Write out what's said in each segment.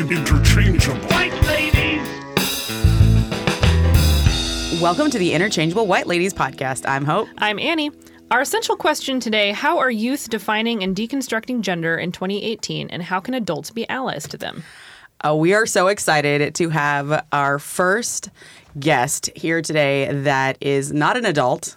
In- in- interchangeable. White ladies. Welcome to the Interchangeable White Ladies podcast. I'm Hope. I'm Annie. Our essential question today How are youth defining and deconstructing gender in 2018, and how can adults be allies to them? Uh, we are so excited to have our first guest here today that is not an adult.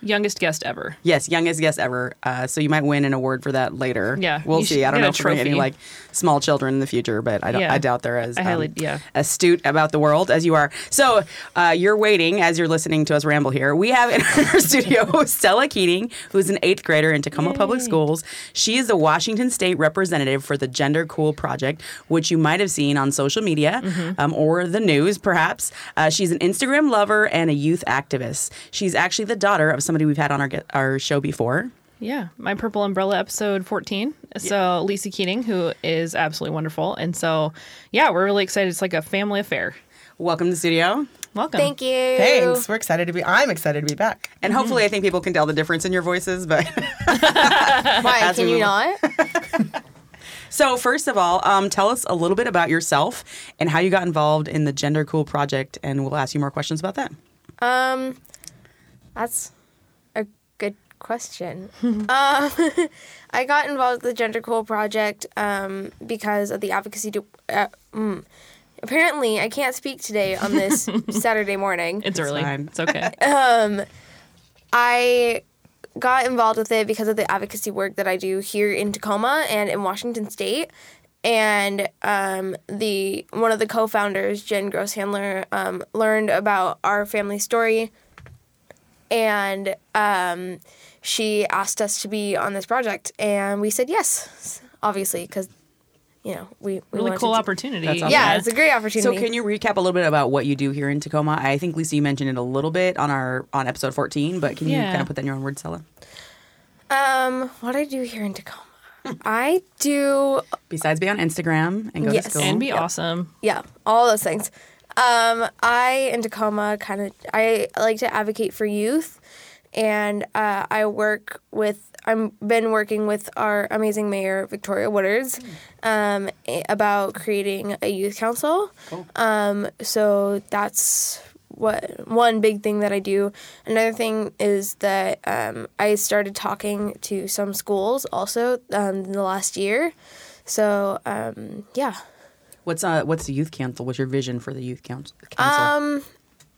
Youngest guest ever. Yes, youngest guest ever. Uh, so you might win an award for that later. Yeah, we'll see. I don't know if we're any like small children in the future, but I don't. Yeah. I doubt they're as I highly- um, yeah. astute about the world as you are. So uh, you're waiting as you're listening to us ramble here. We have in our studio Stella Keating, who's an eighth grader in Tacoma Public Schools. She is the Washington State representative for the Gender Cool Project, which you might have seen on social media Mm-hmm. um, or the news, perhaps. Uh, she's an Instagram lover and a youth activist. She's actually the daughter of somebody we've had on our our show before. Yeah, my Purple Umbrella episode 14. So, Lisa Keating, who is absolutely wonderful. And so, yeah, we're really excited. It's like a family affair. Welcome to the studio. Welcome. Thank you. Thanks. We're excited to be. I'm excited to be back. And hopefully, I think people can tell the difference in your voices. But Why As can you move- not? so, first of all, um, tell us a little bit about yourself and how you got involved in the Gender Cool Project, and we'll ask you more questions about that. Um, that's a good question. um, I got involved with the Gender Cool Project um, because of the advocacy. To, uh, mm. Apparently, I can't speak today on this Saturday morning. It's early. fine. It's okay. I got involved with it because of the advocacy work that I do here in Tacoma and in Washington State. And um, the one of the co-founders, Jen Grosshandler, um, learned about our family story, and um, she asked us to be on this project, and we said yes, obviously, because you know we, we Really cool to- opportunity. That's awesome. Yeah, it's a great opportunity. So, can you recap a little bit about what you do here in Tacoma? I think Lisa, you mentioned it a little bit on our on episode fourteen, but can you kind of put that in your own words, Stella? um, what I do here in Tacoma, I do Besides be on Instagram and go Yes. to school, And be awesome. yeah, all those things. Um, I in Tacoma kind of I like to advocate for youth, and uh, I work with. I'm been working with our amazing mayor Victoria Woodards um, about creating a youth council. Um, so that's what one big thing that I do. Another thing is that um, I started talking to some schools also um, in the last year. So um, yeah. What's uh what's the youth council? What's your vision for the youth council? council? Um,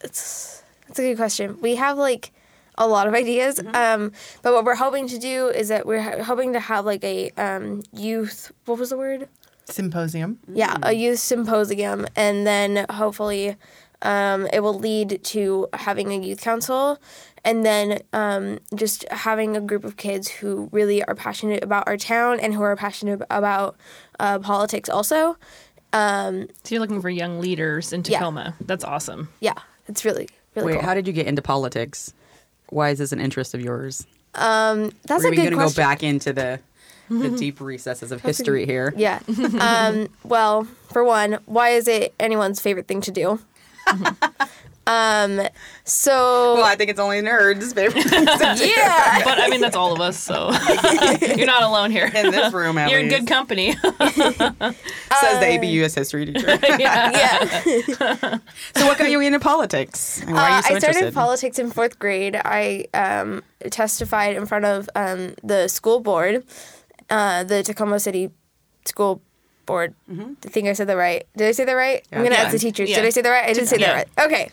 it's it's a good question. We have like a lot of ideas. Mm-hmm. Um, but what we're hoping to do is that we're ha- hoping to have like a um youth. What was the word? Symposium. Yeah, a youth symposium, and then hopefully, um, it will lead to having a youth council, and then um, just having a group of kids who really are passionate about our town and who are passionate about uh, politics also. Um, So, you're looking for young leaders in Yeah. Tacoma. That's awesome. yeah, it's really really Wait, cool. how did you get into politics? Why is this an interest of yours? Um, that's Are a we good going to go back into the the deep recesses of history here? Yeah. Um, well, for one, why is it anyone's favorite thing to do? Um, so Well, I think it's only nerds' favorite thing to do. yeah. But I mean, that's all of us. So, you're not alone here. in this room. At You're in good company. Says the ABUS history teacher. yeah. so, what got you into politics? And why are Uh, you so I started interested? politics in fourth grade. I um, testified in front of um, the school board, uh, the Tacoma City School Board. I think I said that right. Did I say that right? I'm gonna Yeah. ask the teachers. Yeah. Did I say that right? I didn't say Yeah. that right. Okay.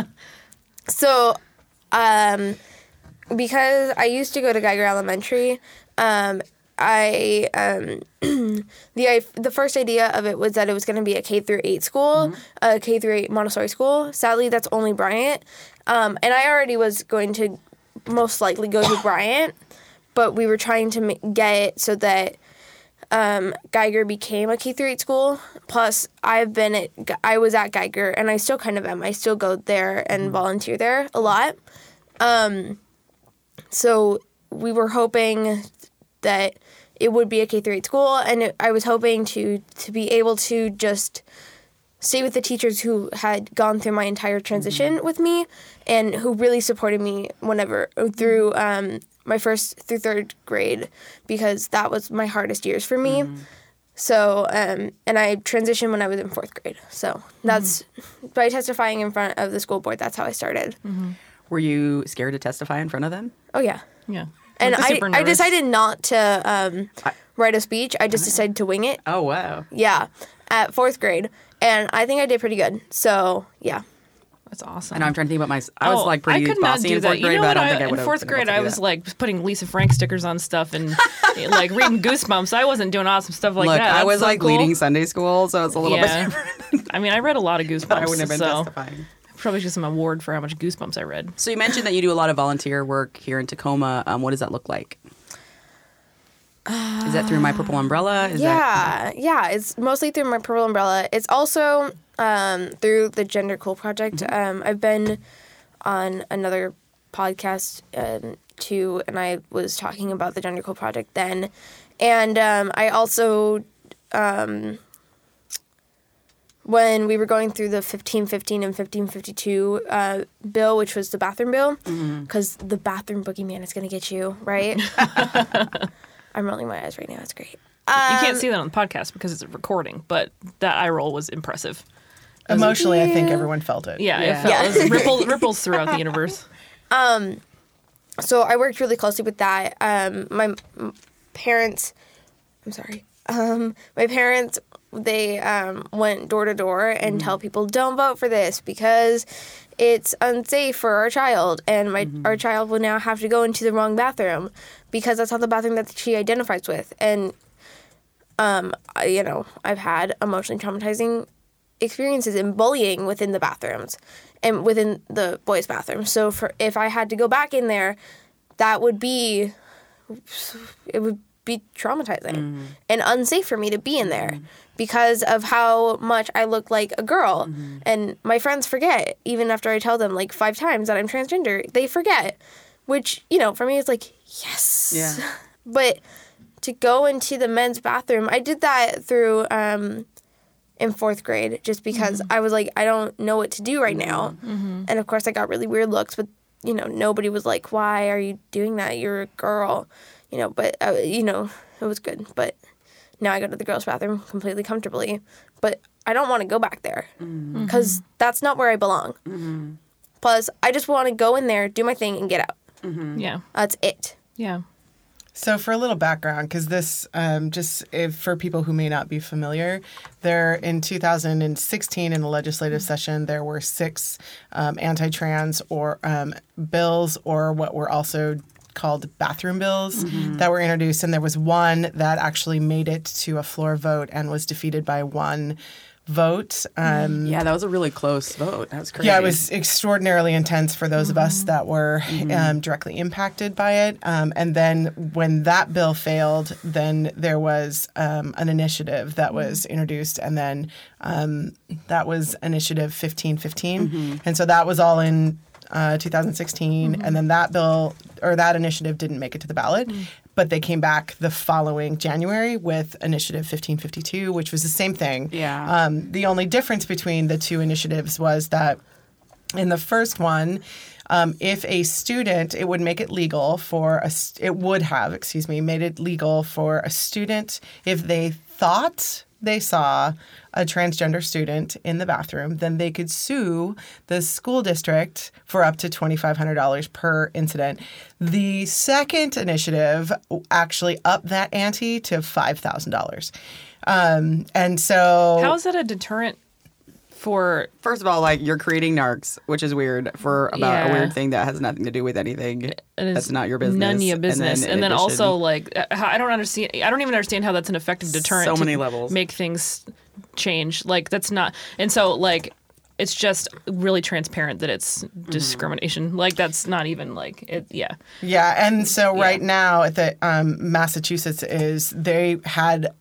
Um, so, um, because I used to go to Geiger Elementary, um, I um, the I, the first idea of it was that it was going to be a K through eight school, a K through eight Montessori school. Sadly, that's only Bryant, um, and I already was going to most likely go to Bryant, but we were trying to get it so that um, Geiger became a K through eight school. Plus, I've been at I was at Geiger, and I still kind of am. I still go there and volunteer there a lot. Um, so we were hoping that it would be a K through eight school, and I was hoping to to be able to just stay with the teachers who had gone through my entire transition with me and who really supported me whenever through um, my first through third grade because that was my hardest years for me. So, um, and I transitioned when I was in fourth grade. So that's by testifying in front of the school board. That's how I started. Were you scared to testify in front of them? Oh yeah, Yeah. and I, I decided not to um, write a speech. I just decided to wing it. Oh wow. Yeah, at fourth grade, and I think I did pretty good. So yeah. That's awesome. I know I'm trying to think about my. I was Oh, like pretty I could not do in that. fourth You know but I what? don't think I in would have. fourth grade, I was like putting Lisa Frank stickers on stuff and like reading Goosebumps. I wasn't doing awesome stuff like Look, that. I was so like cool. leading Sunday school, so it's a little Yeah. bit different. I mean, I read a lot of Goosebumps. I wouldn't have been so testifying. probably just some award for how much Goosebumps I read. So you mentioned that you do a lot of volunteer work here in Tacoma. Um, what does that look like? Is that through My Purple Umbrella? Is That, yeah, yeah. It's mostly through my Purple Umbrella. It's also um, through the Gender Cool Project. Mm-hmm. Um, I've been on another podcast um, too, and I was talking about the Gender Cool Project then. And um, I also, um, when we were going through the 1515 and 1552 uh, bill, which was the bathroom bill, Mm-hmm. because the bathroom boogeyman is going to get you, right? I'm rolling my eyes right now. It's great. you Um, can't see that on the podcast because it's a recording, but that eye roll was impressive. Emotionally, I think everyone felt it. Yeah, Yeah. it felt Yeah. it was ripples, ripples throughout the universe. so I worked really closely with that. Um, my parents, I'm sorry, um, my parents, they um, went door to door and tell people don't vote for this because it's unsafe for our child, and my our child will now have to go into the wrong bathroom because that's not the bathroom that she identifies with, and um, I, you know, I've had emotionally traumatizing experiences in bullying within the bathrooms and within the boys' bathroom. So for if I had to go back in there, that would be it would be traumatizing and unsafe for me to be in there because of how much I look like a girl. And my friends forget even after I tell them like five times that I'm transgender, they forget. Which, you know, for me it's like, yes. Yeah. But to go into the men's bathroom, I did that through um in fourth grade just because I was like, I don't know what to do right now. And of course, I got really weird looks, but you know, nobody was like, why are you doing that? You're a girl, you know, but, uh, you know, it was good. But now I go to the girls' bathroom completely comfortably, but I don't want to go back there because that's not where I belong. Plus, I just want to go in there, do my thing, and get out. Yeah, That's it. yeah. So, for a little background, because this, um, just if, for people who may not be familiar, there in 2016 in the legislative session, there were six um, anti trans or um, bills, or what were also called bathroom bills that were introduced. And there was one that actually made it to a floor vote and was defeated by one vote. Um, Yeah, that was a really close vote. That was crazy. yeah, it was extraordinarily intense for those of us that were um, directly impacted by it. Um, and then when that bill failed, then there was um, an initiative that was introduced, and then um, that was Initiative 1515. And so that was all in uh, 2016. And then that bill or that initiative didn't make it to the ballot. But they came back the following January with Initiative 1552, which was the same thing. Yeah. Um, the only difference between the two initiatives was that in the first one, um, if a student, it would make it legal for a, it would have, excuse me, made it legal for a student if they thought they saw a transgender student in the bathroom, then they could sue the school district for up to $2,500 per incident. The second initiative actually upped that ante to $5,000. Um, and so. How is that a deterrent for? First of all, like you're creating narcs, which is weird for about Yeah. a weird thing that has nothing to do with anything. and That's not your business. None of your And then business. And then, also like I don't understand. I don't even understand how that's an effective deterrent. So to many levels. Make things change. Like that's not. And so like it's just really transparent that it's Mm-hmm. discrimination. Like that's not even like it. Yeah. Yeah, and so Yeah. right now at the um, Massachusetts is they had of,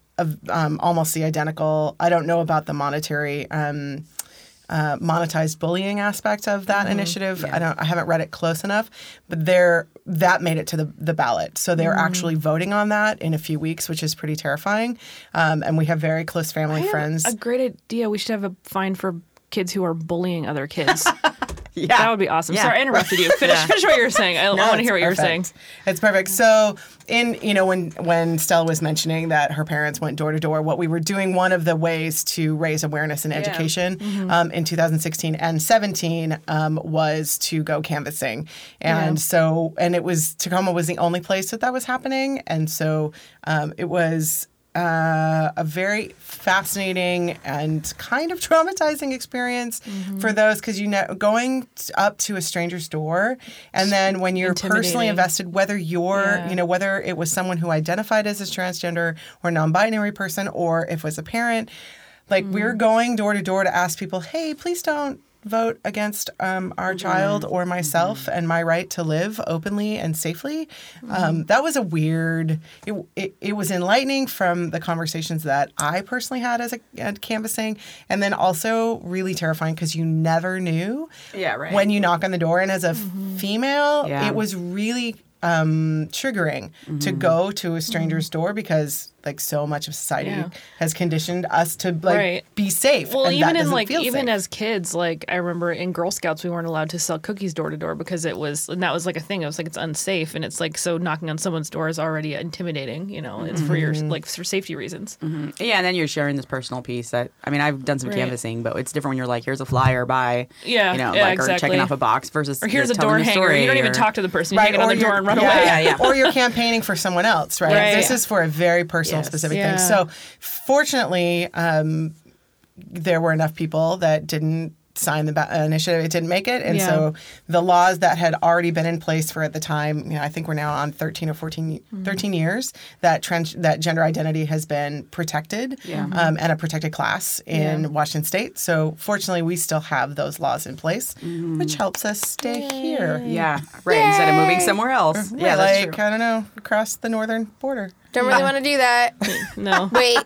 um, almost the identical. I don't know about the monetary. Um, uh, monetized bullying aspect of that initiative. I don't. I haven't read it close enough, but there that made it to the the ballot. So they're actually voting on that in a few weeks, which is pretty terrifying. Um, and we have very close family friends. A great idea. We should have a fine for kids who are bullying other kids. Yeah. That would be awesome. Yeah. Sorry, I interrupted you. Finish, finish what you were saying. I, I want to hear what you were perfect. saying. It's perfect. So, in you know, when when Stella was mentioning that her parents went door to door, what we were doing, one of the ways to raise awareness and education Mm-hmm. um, in 2016 and 17 um, was to go canvassing, and Yeah. so and it was Tacoma was the only place that that was happening, and so um, it was. Uh, a very fascinating and kind of traumatizing experience Mm-hmm. for those because you know going up to a stranger's door and then when you're personally invested whether you're Yeah. you know whether it was someone who identified as a transgender or non-binary person or if it was a parent like we're Mm-hmm. going door to door to ask people hey please don't vote against um, our Mm-hmm. child or myself and my right to live openly and safely Mm-hmm. um, that was a weird it, it, it was enlightening from the conversations that i personally had as a at canvassing and then also really terrifying because you never knew Yeah, right. when you knock on the door and as a Mm-hmm. female Yeah. it was really um triggering to Mm-hmm. go to a stranger's door because like so much of society Yeah. has conditioned us to like Right. be safe Well, and that even in like even safe. as kids, like I remember in Girl Scouts we weren't allowed to sell cookies door to door because it was and that was like a thing. It was like it's unsafe and it's like so knocking on someone's door is already intimidating. You know, it's for your Mm-hmm. like for safety reasons. Yeah, and then you're sharing this personal piece that I mean, I've done some Right. canvassing, but it's different when you're like, here's a flyer, buy, Yeah, you know, yeah, like or checking off a box versus Or here's a door hanger. story You don't even or- talk to the person. You hang it on or the door you're- and run yeah, away. Yeah, yeah. or you're campaigning for someone else, right? Right. This Yeah. is for a very personal, Yes. specific Yeah. thing. So, fortunately, um, there were enough people that didn't sign the ba- initiative. It didn't make it, and Yeah. so the laws that had already been in place for at the time, you know, I think we're now on 13 or 14, Mm-hmm. 13 years that trans- that gender identity has been protected, Yeah. um, and a protected class in Yeah. Washington State. So, fortunately, we still have those laws in place, which helps us stay here. Yeah, right. Instead of moving somewhere else. Yeah, like true. I don't know, across the northern border. Don't really want to do that. No. Wait.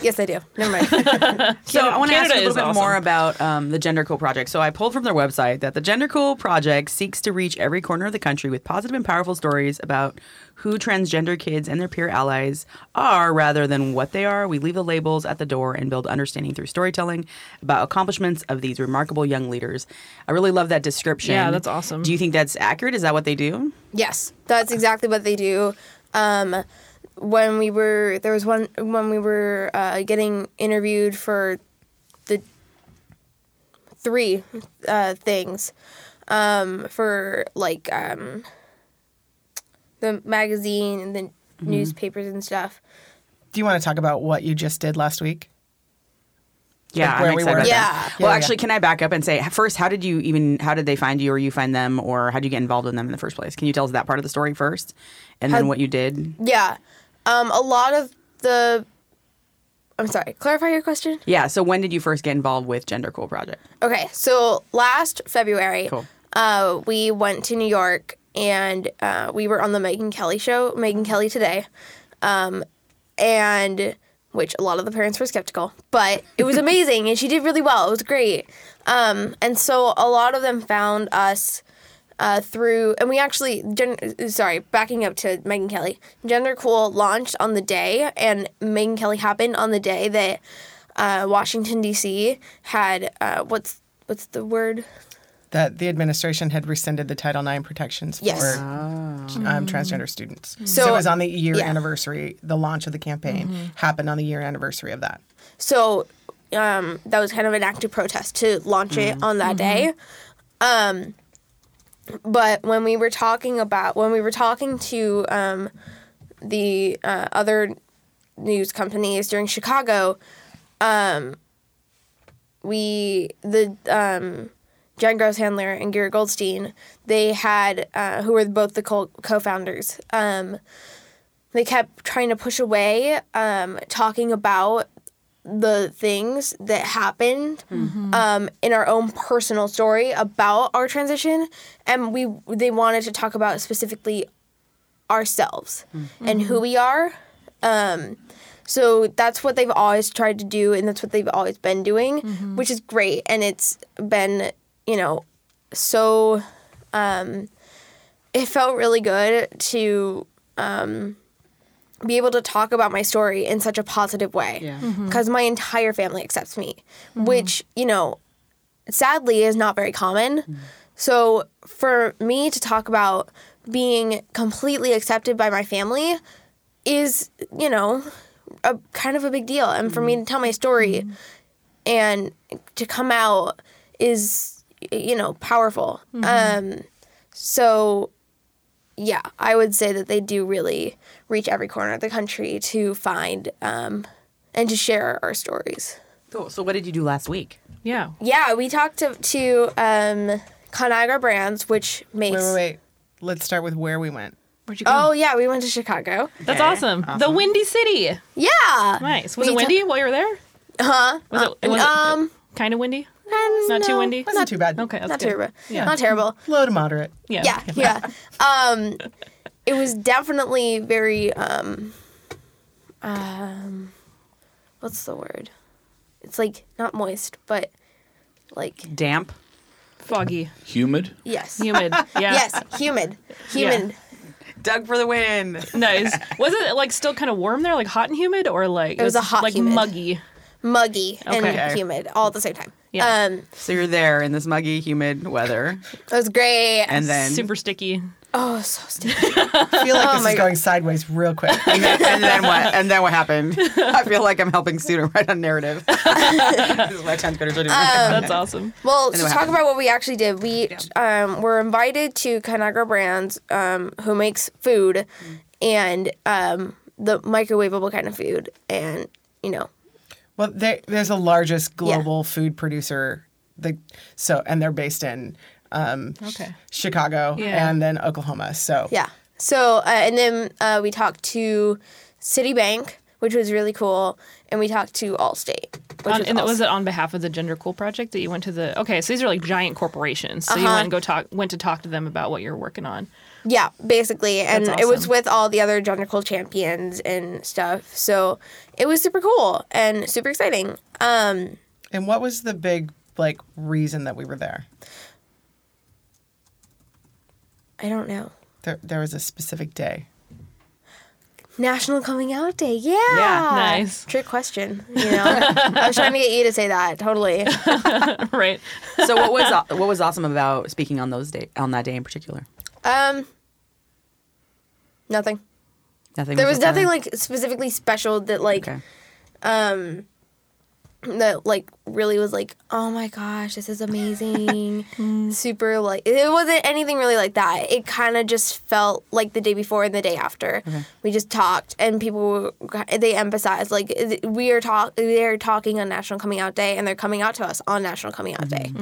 Yes, I do. Never mind. So I want to ask Canada you a little is bit more about um, the Gender Cool Project. So I pulled from their website that the Gender Cool Project seeks to reach every corner of the country with positive and powerful stories about who transgender kids and their peer allies are rather than what they are. We leave the labels at the door and build understanding through storytelling about accomplishments of these remarkable young leaders. I really love that description. Yeah, that's awesome. Do you think that's accurate? Is that what they do? Yes, that's exactly what they do. Um, when we were there was one when we were uh, getting interviewed for the three uh, things um, for like um, the magazine and the newspapers and stuff. Do you want to talk about what you just did last week? Yeah, Like I'm we excited were. about Yeah. that. Yeah, Well, yeah. actually, can I back up and say first, how did you even? How did they find you, or you find them, or how did you get involved in them in the first place? Can you tell us that part of the story first, and then what you did? Yeah, um, a lot of the. I'm sorry. Clarify your question. Yeah. So when did you first get involved with Gender Cool Project? Okay, so last February, Cool. uh, we went to New York and uh, we were on the Megyn Kelly show, Megyn Kelly Today, um, and which a lot of the parents were skeptical, but it was amazing and she did really well. It was great, um, and so a lot of them found us. Uh, through and we actually gen- sorry backing up to Megyn Kelly Gender Cool launched on the day and Megyn Kelly happened on the day that uh, Washington D.C. had uh, what's what's the word That the administration had rescinded the Title IX protections Yes. for um, transgender students. So, So- it was on the year yeah. anniversary. The launch of the campaign happened on the year anniversary of that. So um, that was kind of an active protest to launch it on that day. Um, but when we were talking about when we were talking to um, the uh, other news companies during Chicago, um, we the um, Jen Grosshandler and Gary Goldstein they had uh, who were both the co- co-founders. Um, they kept trying to push away um, talking about the things that happened um, in our own personal story about our transition and we they wanted to talk about specifically ourselves and who we are um, So that's what they've always tried to do, and that's what they've always been doing, which is great. And it's been, you know, so. Um, it felt really good to um, be able to talk about my story in such a positive way Yeah. Mm-hmm. Mm-hmm. because my entire family accepts me, mm-hmm. which you know, sadly is not very common. So for me to talk about being completely accepted by my family is, you know, a kind of a big deal. And for me to tell my story and to come out is, you know, powerful. Um, so yeah, I would say that they do really reach every corner of the country to find um, and to share our stories. Cool. So what did you do last week? Yeah. Yeah, we talked to, to um, Conagra Brands, which makes. Wait, wait, wait. Let's start with where we went. Where'd you go? Oh yeah, we went to Chicago. That's Okay, awesome. The. Windy City. Yeah. Nice. Was We it windy while you were there? Huh? Was it, was um, kind of windy? And Not too windy? Wasn't too bad. Okay, that's Not good. terrible. Yeah. Not terrible. Low to moderate. Yeah. Yeah, yeah. Um, it was definitely very um, um, what's the word? It's like not moist, but like Damp. Foggy. Humid? yes, Humid. Yeah. yes, humid, humid. Doug for the win. Nice. Was it like still kind of warm there, like hot and humid, or like It was a hot like humid. muggy? muggy Okay. and humid all at the same time. Yeah. Um, So you're there in this muggy, humid weather, it was great. and then Super sticky. oh, so sticky. I feel like Oh this is God. going sideways real quick. and then, and then what? And then what happened? I feel like I'm helping student write a narrative. this is my 10th graders are doing. That's awesome. Well, to then talk happened? about what we actually did, we um, were invited to Conagra Brands, um, who makes food and um, the microwavable kind of food, and you know, Well, they, there's the largest global food producer. The so and they're based in um, Okay. Chicago Yeah. and then Oklahoma. So yeah. So uh, and then uh, we talked to Citibank, which was really cool, and we talked to Allstate, which On, was, and also, was it on behalf of the Gender Cool Project that you went to the? Okay, so these are like giant corporations. So you Uh-huh. went and go talk, went to talk to them about what you're working on. Yeah, basically, and That's it was with all the other Gender Cool champions and stuff. So it was super cool and super exciting. Um, and what was the big like reason that we were there? I don't know. There, there was a specific day. National Coming Out Day. Yeah. Yeah, nice. Trick question. You know, I was trying to get you to say that. Totally. right. So what was what was awesome about speaking on those day on that day in particular? Um, nothing. Nothing. There was nothing like specifically special that like Okay. um that like really was like oh my gosh this is amazing super like it wasn't anything really like that it kind of just felt like the day before and the day after we just talked and people were- they emphasized like we are talk they're talking on national coming out day and they're coming out to us on national coming out day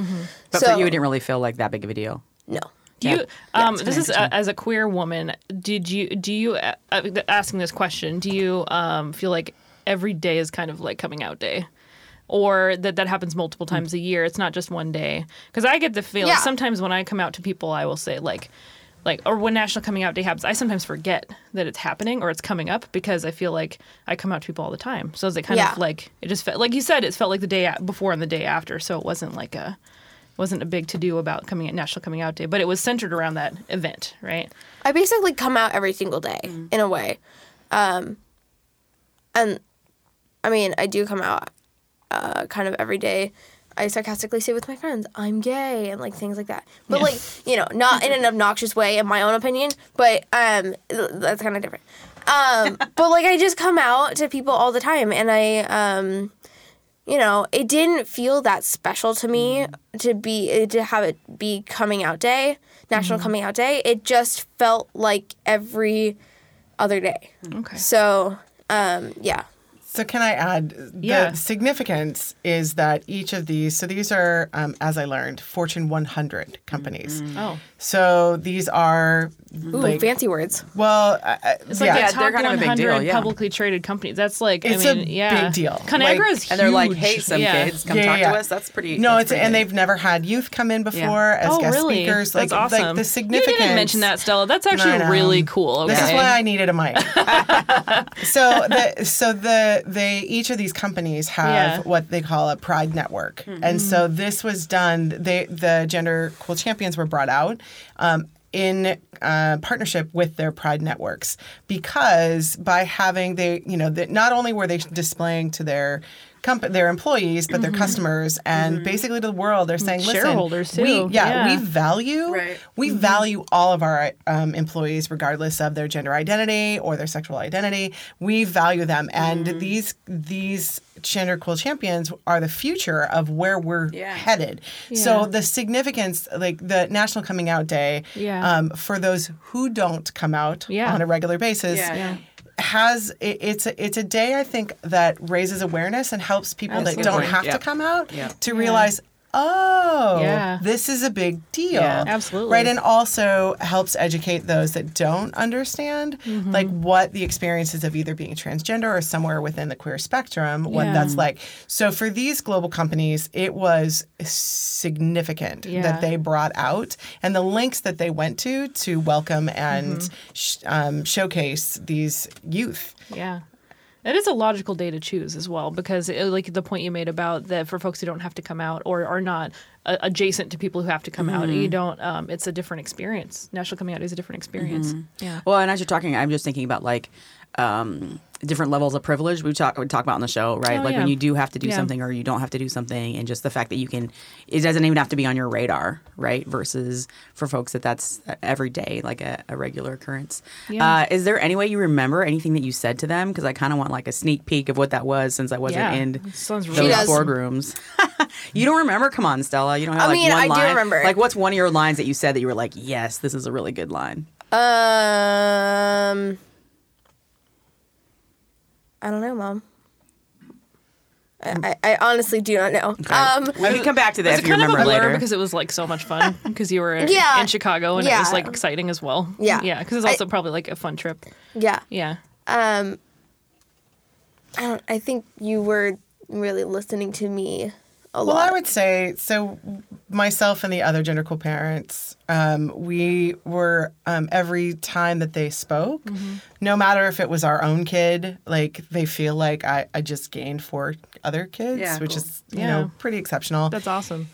But so for you, it didn't really feel like that big of a deal. no Do you? Um, this is uh, as a queer woman. Did you? Do you? Uh, uh, asking this question. Do you um, feel like every day is kind of like coming out day? Or that that happens multiple times a year. It's not just one day. Because I get the feeling Yeah. sometimes when I come out to people, I will say like, like, or when National Coming Out Day happens, I sometimes forget that it's happening or it's coming up because I feel like I come out to people all the time. So it's kind Yeah. of like it just felt like you said it felt like the day before and the day after. So it wasn't like a wasn't a big to do about coming at National Coming Out Day, but it was centered around that event, right? I basically come out every single day in a way. Um, and I mean, I do come out uh, kind of every day. I sarcastically say with my friends, I'm gay and like things like that. But Yeah. like, you know, not in an obnoxious way in my own opinion, but um that's kind of different. Um but like I just come out to people all the time and I um you know, it didn't feel that special to me to be eh, to have it be coming out day, National mm-hmm. Coming Out Day. It just felt like every other day. Mm-hmm. Okay. So, um, yeah. So can I add Yeah. the significance is that each of these so these are um, as I learned Fortune 100 companies. Mm-hmm. Oh, So these are Ooh, like fancy words. well I- I- it's yeah. like Yeah, the they're top kind of a big 100 deal, yeah. publicly traded companies. That's like, It's I a mean, yeah, big deal. Conagra Like- is huge. And they're like, hey, some Yeah. kids, come Yeah, talk yeah. to us. That's pretty. no, that's it's pretty and big. they've never had youth come in before as oh, guest really? speakers. Like, That's awesome. like the significance. You didn't mention that, Stella. That's I actually know. really cool. Okay. This is why I needed a mic. so the so the they each of these companies have Yeah. what they call a pride network, and so this was done. They the gender cool champions were brought out. Um, in uh, partnership with their pride networks, because by having they, you know, that not only were they displaying to their company, their employees, but their customers, and basically to the world, they're saying, "Listen, Shareholders, we, too. yeah, we value Right. we value all of our um, employees regardless of their gender identity or their sexual identity we value them and Mm-hmm. these these gender cool champions are the future of where we're Yeah. headed Yeah. so the significance like the national coming out day Yeah. um, for those who don't come out Yeah. on a regular basis Yeah. Yeah. Has it, it's a, it's a day I think that raises awareness and helps people that don't have Yeah. to come out Yeah. to realize oh Yeah. this is a big deal Yeah. Absolutely. right and also helps educate those that don't understand Mm-hmm. like what the experiences of either being transgender or somewhere within the queer spectrum what Yeah. that's like so for these global companies it was significant Yeah. that they brought out and the links that they went to to welcome and Mm-hmm. sh- um, showcase these youth Yeah. It is a logical day to choose as well because, it, like the point you made about that for folks who don't have to come out or are not uh, adjacent to people who have to come out, Mm-hmm. you don't. Um, it's a different experience. National coming out is a different experience. Mm-hmm. Yeah. Well, and as you're talking, I'm just thinking about like um, different levels of privilege we talk we talk about on the show, right? Oh, like yeah. when you do have to do Yeah. something or you don't have to do something, and just the fact that you can, it doesn't even have to be on your radar, right? Versus for folks that that's every day, like a, a regular occurrence. Yeah. Uh, is there any way you remember anything that you said to them? Because I kind of want like a sneak peek of what that was since I wasn't in those boardrooms. you don't remember? Come on, Stella. You don't have I like mean, one I do line. remember. Like, what's one of your lines that you said that you were like, yes, this is a really good line? Um, I don't know, mom. I, I, I honestly do not know. Um, We can come back to that Was if it you kind of a remember blur later. because it was like so much fun because you were Yeah. in Chicago and it was like exciting as well. Yeah. Yeah. Because it's I- also probably like a fun trip. yeah. Yeah. Um, I don't. I think you were really listening to me a Well, lot. I would say so. Myself and the other gender cool parents, um, we were um, every time that they spoke, Mm-hmm. no matter if it was our own kid, like they feel like I, I just gained four other kids, Yeah, which cool. is you Yeah. know pretty exceptional. That's awesome.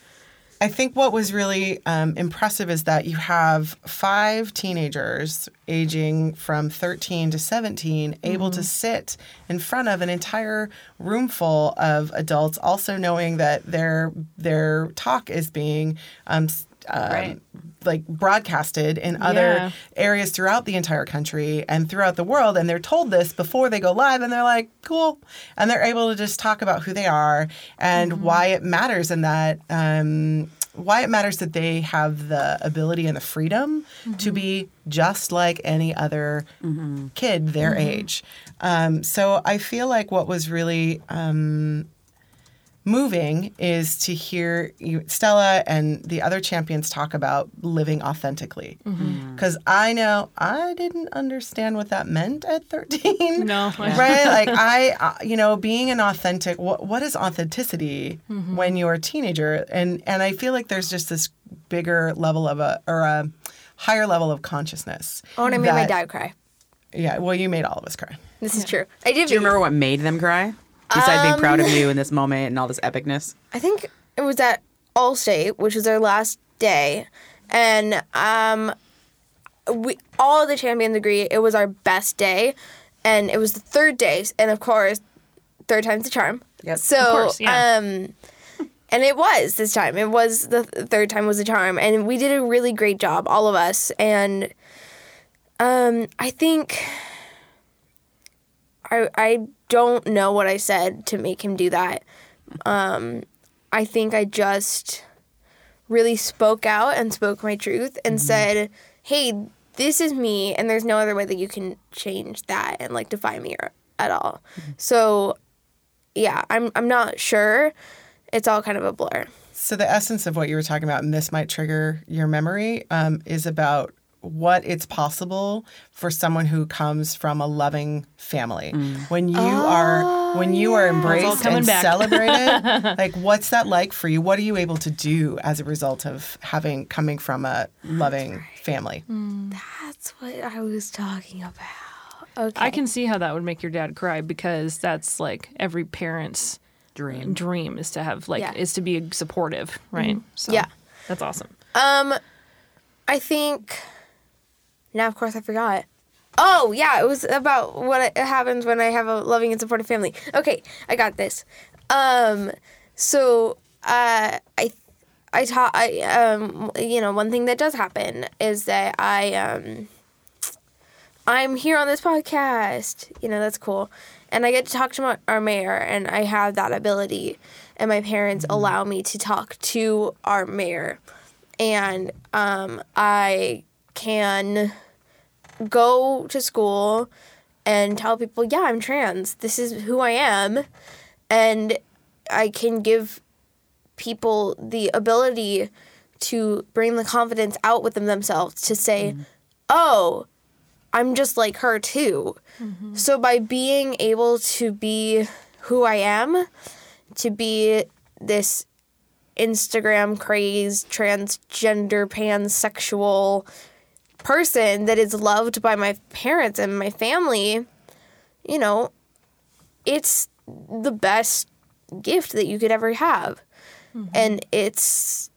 I think what was really um, impressive is that you have five teenagers aging from 13 to 17 able to sit in front of an entire room full of adults, also knowing that their their talk is being um, um, Right. like broadcasted in Yeah. other areas throughout the entire country and throughout the world and they're told this before they go live and they're like cool. And they're able to just talk about who they are and why it matters and that um, why it matters that they have the ability and the freedom to be just like any other kid their age. Um, so i feel like what was really um, moving is to hear you, Stella and the other champions talk about living authentically. Because I know I didn't understand what that meant at 13. No. right? Like, I, uh, you know, being an authentic, what, what is authenticity when you're a teenager? And, and I feel like there's just this bigger level of a, or a higher level of consciousness. oh, and I made my dad cry. Yeah, well, you made all of us cry. This is true. I did. Do you remember what made them cry? Besides being proud of you in this moment and all this epicness. I think it was at Allstate, which was our last day, and um, we all the champions agree it was our best day, and it was the third day, and of course, third time's the charm. Yep. So, Of course, yeah. um, and it was this time. It was the th- third time was the charm, and we did a really great job, all of us, and um, I think. I, I don't know what I said to make him do that. Um, I think I just really spoke out and spoke my truth and said, "Hey, this is me, and there's no other way that you can change that and like define me or, at all." So, yeah, I'm I'm not sure. It's all kind of a blur. So the essence of what you were talking about, and this might trigger your memory, um, is about what it's possible for someone who comes from a loving family. Mm. When you are when you oh, are embraced and back. celebrated, like what's that like for you? What are you able to do as a result of having coming from a loving family? Mm. That's what I was talking about. Okay. I can see how that would make your dad cry because that's like every parent's Dream. dream is to have like Yeah. is to be supportive, right? Mm-hmm. So Yeah. that's awesome. Um, I think. Now, of course, I forgot. Oh yeah, it was about what happens when I have a loving and supportive family. Okay, I got this. Um, so uh, I, I taught. I um, you know, one thing that does happen is that I um, I'm here on this podcast. You know, that's cool. And I get to talk to my, our mayor, and I have that ability. And my parents allow me to talk to our mayor. And um, I can go to school and tell people, yeah, I'm trans. This is who I am. And I can give people the ability to bring the confidence out within themselves to say, mm-hmm. oh, I'm just like her too. Mm-hmm. So by being able to be who I am, to be this Instagram crazed, transgender, pansexual person that is loved by my parents and my family, you know, it's the best gift that you could ever have. Mm-hmm. And it's,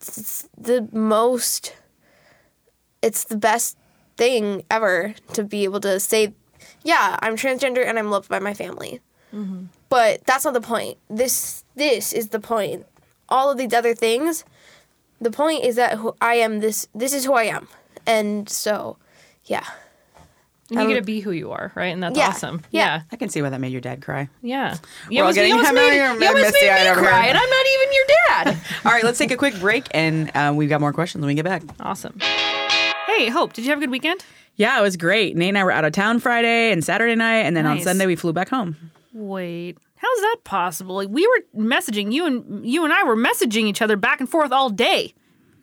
it's the most, it's the best thing ever to be able to say, yeah, I'm transgender and I'm loved by my family. Mm-hmm. But that's not the point. This this is the point. All of these other things, the point is that who I am this this is who I am. And so, yeah. And you get to be who you are, right? And that's yeah, awesome. yeah. Yeah. I can see why that made your dad cry. Yeah. We're all getting- almost I'm made, not even you almost made me over here. cry, and I'm not even your dad. All right, let's take a quick break, and uh, we've got more questions when we get back. awesome. Hey, Hope, did you have a good weekend? Yeah, it was great. Nate and I were out of town Friday and Saturday night, and then on Sunday we flew back home. Wait, how's that possible? Like, we were messaging you and you and I were messaging each other back and forth all day.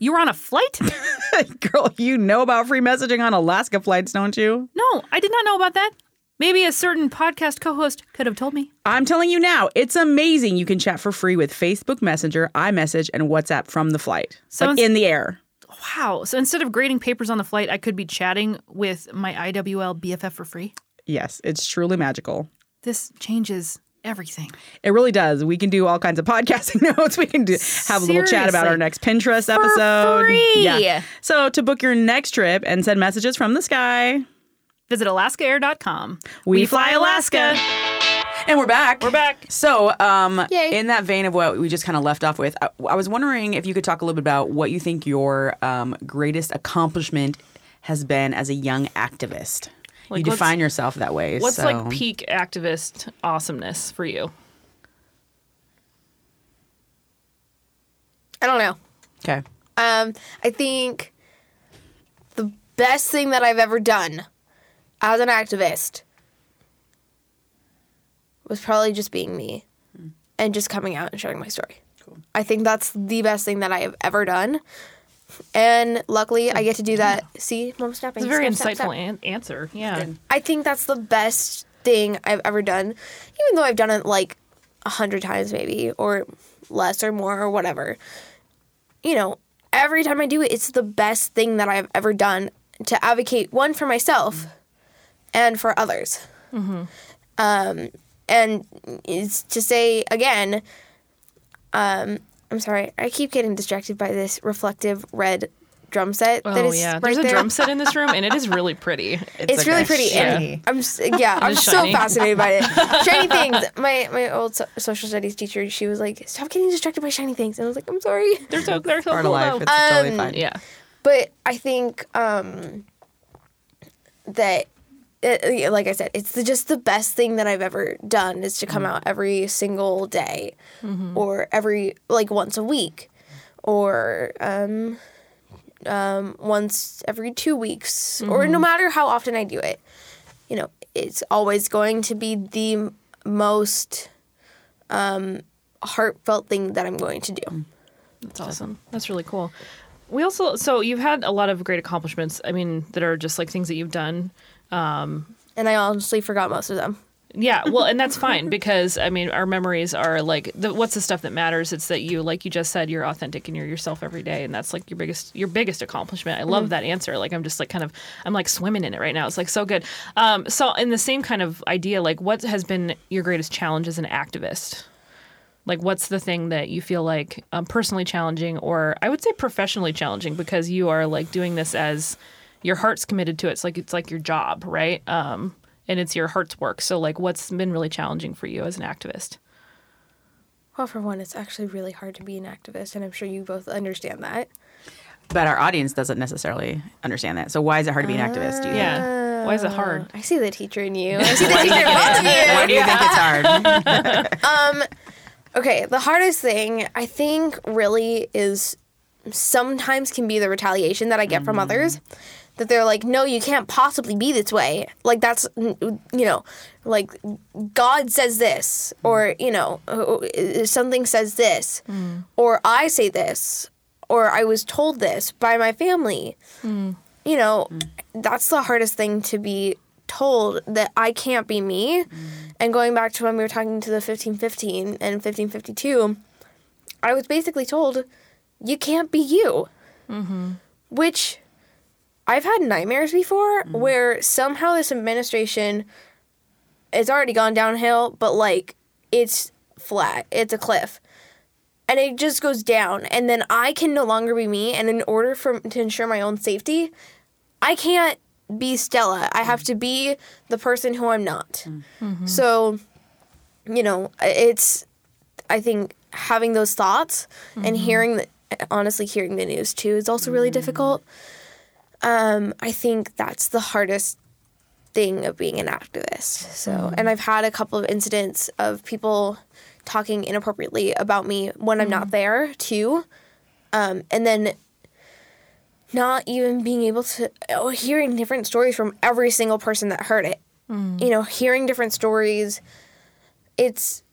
You were on a flight? Girl, you know about free messaging on Alaska flights, don't you? no, I did not know about that. Maybe a certain podcast co-host could have told me. I'm telling you now, it's amazing. You can chat for free with Facebook Messenger, iMessage, and WhatsApp from the flight. So like in the air. Wow. So instead of grading papers on the flight, I could be chatting with my IWL BFF for free. Yes, it's truly magical. This changes everything. It really does. We can do all kinds of podcasting notes. We can do have a little chat about our next Pinterest episode. free. Yeah. So to book your next trip and send messages from the sky, Visit alaskaair.com. we, fly Alaska. And we're back. We're back. So, um, Yay. in that vein of what we just kind of left off with, I, I was wondering if you could talk a little bit about what you think your um, greatest accomplishment has been as a young activist. Like, you define yourself that way. What's so- like peak activist awesomeness for you? I don't know. Okay. Um, I think the best thing that I've ever done as an activist was probably just being me and just coming out and sharing my story. I think that's the best thing that I have ever done. And luckily, I get to do that. See, mom's snapping. It's a very Snap, snap, insightful snap. an- answer. Yeah. I think that's the best thing I've ever done, even though I've done it like a hundred times maybe, or less or more or whatever. You know, every time I do it, it's the best thing that I've ever done to advocate one for myself and for others. Um, and it's to say again, um, I'm sorry, I keep getting distracted by this reflective red drum set that Oh is yeah. right There's a there. drum set in this room, and it is really pretty. It's really pretty. Shiny. And I'm s- yeah, I'm so fascinated by it. Shiny things. My my old so- social studies teacher, she was like, "Stop getting distracted by shiny things," and I was like, "I'm sorry." They're so they're so Part cool. of life. though. It's totally Um, fine. yeah. But I think um, that, like I said, it's the, just the best thing that I've ever done is to come out every single day, or every like once a week, or um, um, once every two weeks, or no matter how often I do it. You know, it's always going to be the most um, heartfelt thing that I'm going to do. That's awesome. That's really cool. We also so you've had a lot of great accomplishments. I mean, that are just like things that you've done. And I honestly forgot most of them. Yeah, well, and that's fine because I mean, our memories are like the, what's the stuff that matters? It's that you, like you just said, you're authentic and you're yourself every day, and that's like your biggest your biggest accomplishment. I love that answer. Like I'm just like kind of I'm like swimming in it right now. It's like so good. Um, so in the same kind of idea, like what has been your greatest challenge as an activist? Like what's the thing that you feel like um, personally challenging, or I would say professionally challenging, because you are like doing this as your heart's committed to it. It's like it's like your job, right? Um, and it's your heart's work. So, like, what's been really challenging for you as an activist? Well, for one, it's actually really hard to be an activist, and I'm sure you both understand that. But our audience doesn't necessarily understand that. So why is it hard to be an activist? Do you ah. think? Yeah. Why is it hard? I see the teacher in you. I see the Why do you teacher in both of you. Why do you think it's hard? Um, okay, the hardest thing I think really is sometimes can be the retaliation that I get from mm. others. That they're like, no, you can't possibly be this way. Like, that's, you know, like, God says this, mm. or, you know, uh, uh, uh something says this, mm. or I say this, or I was told this by my family. Mm. You know, that's the hardest thing to be told that I can't be me. And going back to when we were talking to the 1515 and 1552, I was basically told, you can't be you. Mm-hmm. Which I've had nightmares before mm-hmm. where somehow this administration it's already gone downhill, but like it's flat, it's a cliff. And it just goes down, and then I can no longer be me. And in order for to ensure my own safety, I can't be Stella. I mm. have to be the person who I'm not. Mm. Mm-hmm. So, you know, it's I think having those thoughts and mm-hmm. hearing the honestly hearing the news too is also really difficult. Um, I think that's the hardest thing of being an activist. So, and I've had a couple of incidents of people talking inappropriately about me when I'm not there too. Um, and then not even being able to oh, hearing different stories from every single person that heard it. You know, hearing different stories, it's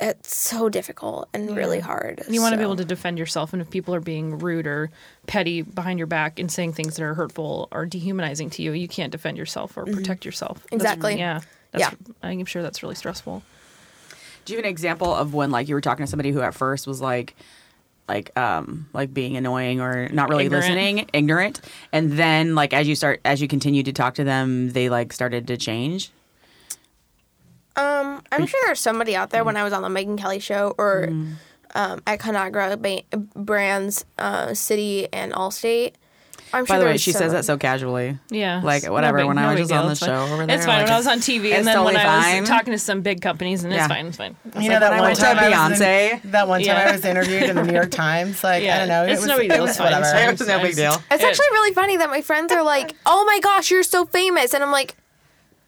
it's so difficult and really hard. You want to be able to defend yourself, and if people are being rude or petty behind your back and saying things that are hurtful or dehumanizing to you, you can't defend yourself or protect yourself. That's- Exactly. yeah. That's, Yeah. I'm sure that's really stressful. Do you have an example of when like you were talking to somebody who at first was like like um like being annoying or not really Ignorant. listening, ignorant, and then like as you start as you continue to talk to them, they like started to change? Um, I'm sure there's somebody out there when I was on the Megyn Kelly show or um, at Conagra ba- Brands, uh, City, and Allstate. I'm sure By the way, was she says that so casually. Yeah. Like, whatever, no big- when I was big just on the It's fine. show over It's fine. like, when I was on TV and then when totally I was fine. talking to some big companies, and Yeah. it's fine. It's fine. You know like that when I one time I was in- Beyonce. that one time Yeah. I was interviewed in the New York Times. Like I don't know, it it's was, no big it deal. was It's whatever. fine. It was no big deal. It's actually really funny that my friends are like, "Oh my gosh, you're so famous," and I'm like,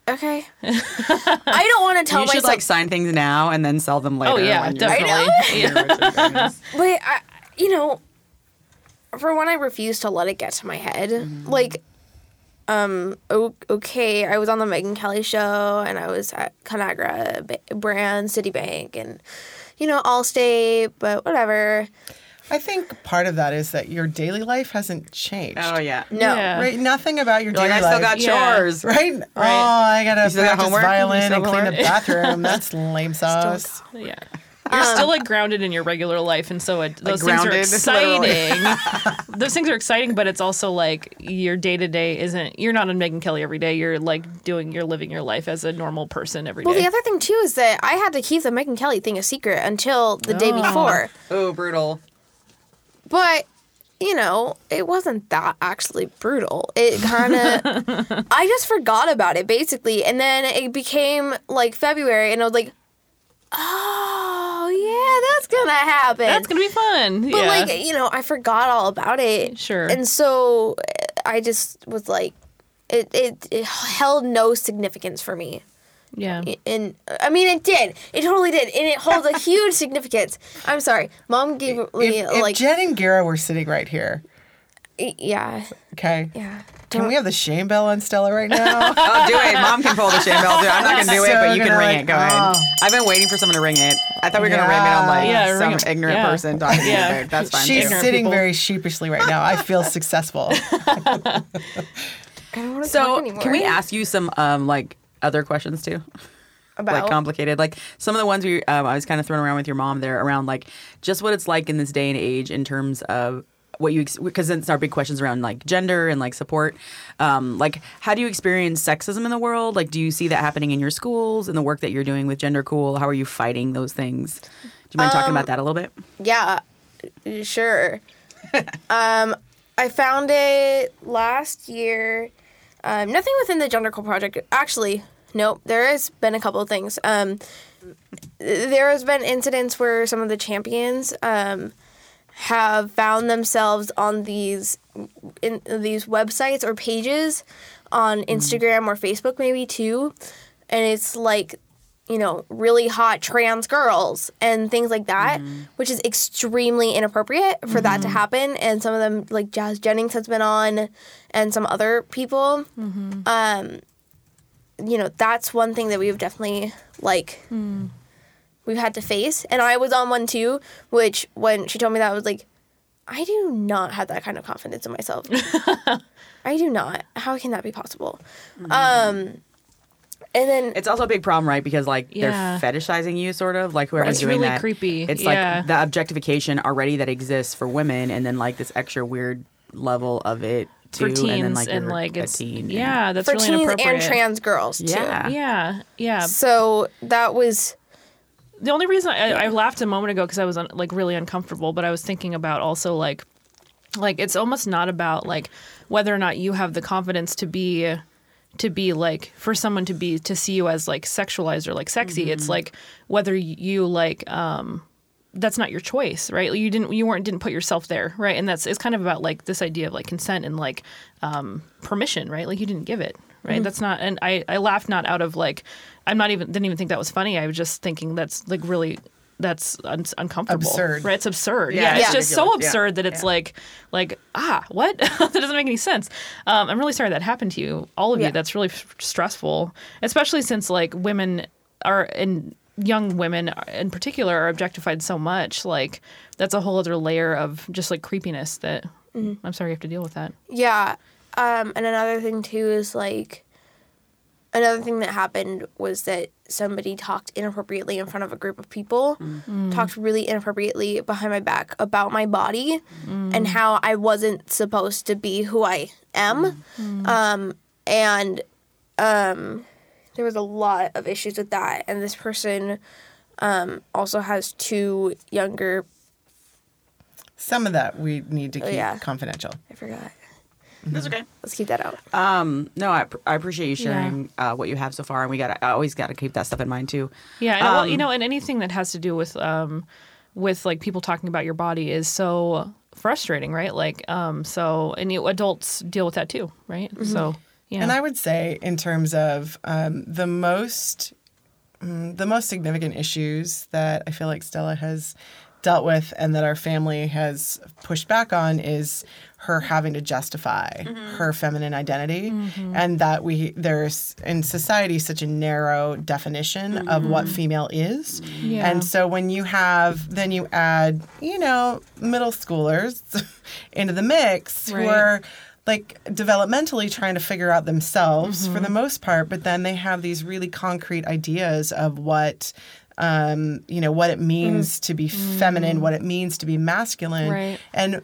"Okay." I don't want to tell You should myself, like sign things now and then sell them later. Oh yeah, when you're- definitely. Yeah. you're rich and famous. but I, you know, for one, I refuse to let it get to my head. Like, um, okay, I was on the Megyn Kelly show, and I was at Conagra Ba- Brand, Citibank, and you know Allstate, but whatever. I think part of that is that your daily life hasn't changed. Oh yeah. No. Yeah. Right? Nothing about your You're daily like I still life. got Yeah. chores. Right? Oh, I gotta still got practice homework? Violin and have clean the bathroom. That's lame sauce. Yeah. You're still like grounded in your regular life, and so it, those things are grounded, literally. exciting. those things are exciting, but it's also like your day to day isn't. You're not on Megyn Kelly every day. You're like doing. You're living your life as a normal person every day. Well, the other thing too is that I had to keep the Megyn Kelly thing a secret until the day oh. before. Oh, brutal. But you know, it wasn't that actually brutal. It kind of I just forgot about it basically, and then it became like February, and I was like, "Oh yeah, that's gonna happen." That's gonna be fun. but yeah. like you know, I forgot all about it. Sure. And so I just was like, it it, it held no significance for me. Yeah. And I mean, it did. It totally did, and it holds a huge significance. I'm sorry, mom gave me If, if like, Jen and Gara were sitting right here, yeah, okay, yeah. can we have the shame bell on Stella right now? Oh, do it. Mom can pull the shame bell. too. I'm not gonna do it, but you can ring like, it. Go ahead. oh. I've been waiting for someone to ring it. I thought we were gonna ring it on like Yeah, some it. ignorant Yeah. person talking to Yeah. you. That's fine. She's too. Sitting people. very sheepishly right now. I feel successful. I don't want to talk So, anymore. can we ask you some um like other questions too? About? like complicated. Like some of the ones we um, I was kind of throwing around with your mom there around like just what it's like in this day and age in terms of what you because it's our big questions around like gender and like support. Um, like how do you experience sexism in the world? Like do you see that happening in your schools and the work that you're doing with Gender Cool? How are you fighting those things? Do you mind talking Um, about that a little bit? Yeah, sure. um, I found it last year. Um, nothing within the Gender Cool project. Actually, nope. There has been a couple of things. Um, there has been incidents where some of the champions um, have found themselves on these in these websites or pages on Instagram or Facebook, maybe too, and it's like you know, really hot trans girls and things like that, which is extremely inappropriate for that to happen. And some of them, like Jazz Jennings, has been on, and some other people. Um, you know, that's one thing that we've definitely like we've had to face. And I was on one too, which when she told me that, I was like, I do not have that kind of confidence in myself. I do not. How can that be possible? Um, and then It's also a big problem, right? Because like Yeah. they're fetishizing you, sort of like whoever's It's doing really that. creepy. It's Yeah. like the objectification already that exists for women, and then like this extra weird level of it too, for teens and then and like, like, you're a it's teen, and- yeah, that's for really teens inappropriate. and trans girls too. Yeah. Yeah, yeah. So that was the only reason I, I laughed a moment ago because I was un, like really uncomfortable, but I was thinking about also like, like it's almost not about like whether or not you have the confidence to be, to be like for someone to be to see you as like sexualized or like sexy. It's like whether you like um that's not your choice, right? You didn't you weren't didn't put yourself there, right? And that's it's kind of about like this idea of like consent and like um permission, right? Like you didn't give it, right? That's not and I I laughed not out of like I'm not even didn't even think that was funny. I was just thinking that's like really that's un- uncomfortable. Absurd. Right? It's absurd. Yeah, Yeah, it's it's just so ridiculous. Yeah. absurd that it's like like ah, what? that doesn't make any sense. Um, I'm really sorry that happened to you, all of Yeah. you. That's really f- stressful, especially since like women are and young women in particular are objectified so much. Like that's a whole other layer of just like creepiness that Mm-hmm. I'm sorry you have to deal with that. Yeah. Um, and another thing too is like another thing that happened was that somebody talked inappropriately in front of a group of people, talked really inappropriately behind my back about my body and how I wasn't supposed to be who I am. Um, and um, there was a lot of issues with that. And this person um, also has two younger. Some of that we need to keep yeah. confidential. I forgot. That's okay. Let's keep that out. Um, no, I, I appreciate you sharing uh, what you have so far, and we got to I always got to keep that stuff in mind too. Yeah, and well, Um, you know, and anything that has to do with um, with like people talking about your body is so frustrating, right? Like, um, so and you adults deal with that too, right? So, yeah, And I would say, in terms of um, the most, mm, the most significant issues that I feel like Stella has dealt with, and that our family has pushed back on, is her having to justify her feminine identity, and that we there's in society such a narrow definition of what female is, Yeah. and so when you have then you add you know middle schoolers into the mix who are like developmentally trying to figure out themselves for the Mm-hmm. most part, but then they have these really concrete ideas of what um, you know what it means to be feminine, what it means to be masculine, Mm. Right. and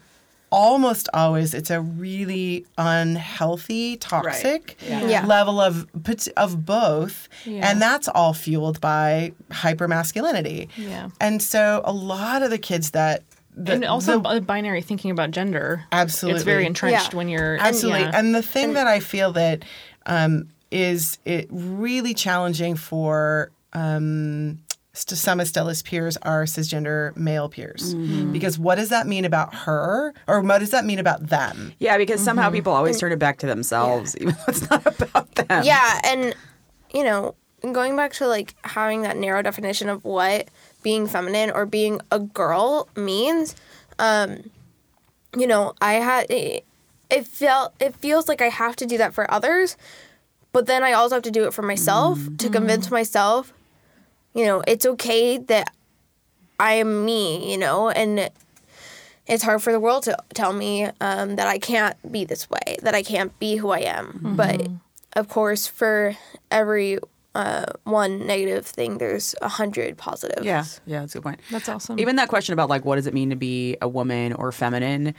almost always it's a really unhealthy, toxic Yeah. level of pot- of both, Yeah. and that's all fueled by hypermasculinity. Yeah. and so a lot of the kids that the, and also the- binary thinking about gender. Absolutely. it's very entrenched Yeah. when you're Absolutely. yeah. And the thing that I feel that um, is it really challenging for um, st- some of Stella's peers are cisgender male peers. Mm-hmm. Because what does that mean about her? Or what does that mean about them? Yeah, because Mm-hmm. somehow people always turn it back to themselves, even though it's not about them. yeah and you know going back to like having that narrow definition of what being feminine or being a girl means um you know i had it, it felt it feels like i have to do that for others but then i also have to do it for myself to convince myself you know it's okay that i am me you know and it's hard for the world to tell me um, that I can't be this way, that I can't be who I am. But of course, for every uh, one negative thing, there's a hundred positives. Yeah, yeah, that's a good point. That's awesome. Even that question about like what does it mean to be a woman or feminine?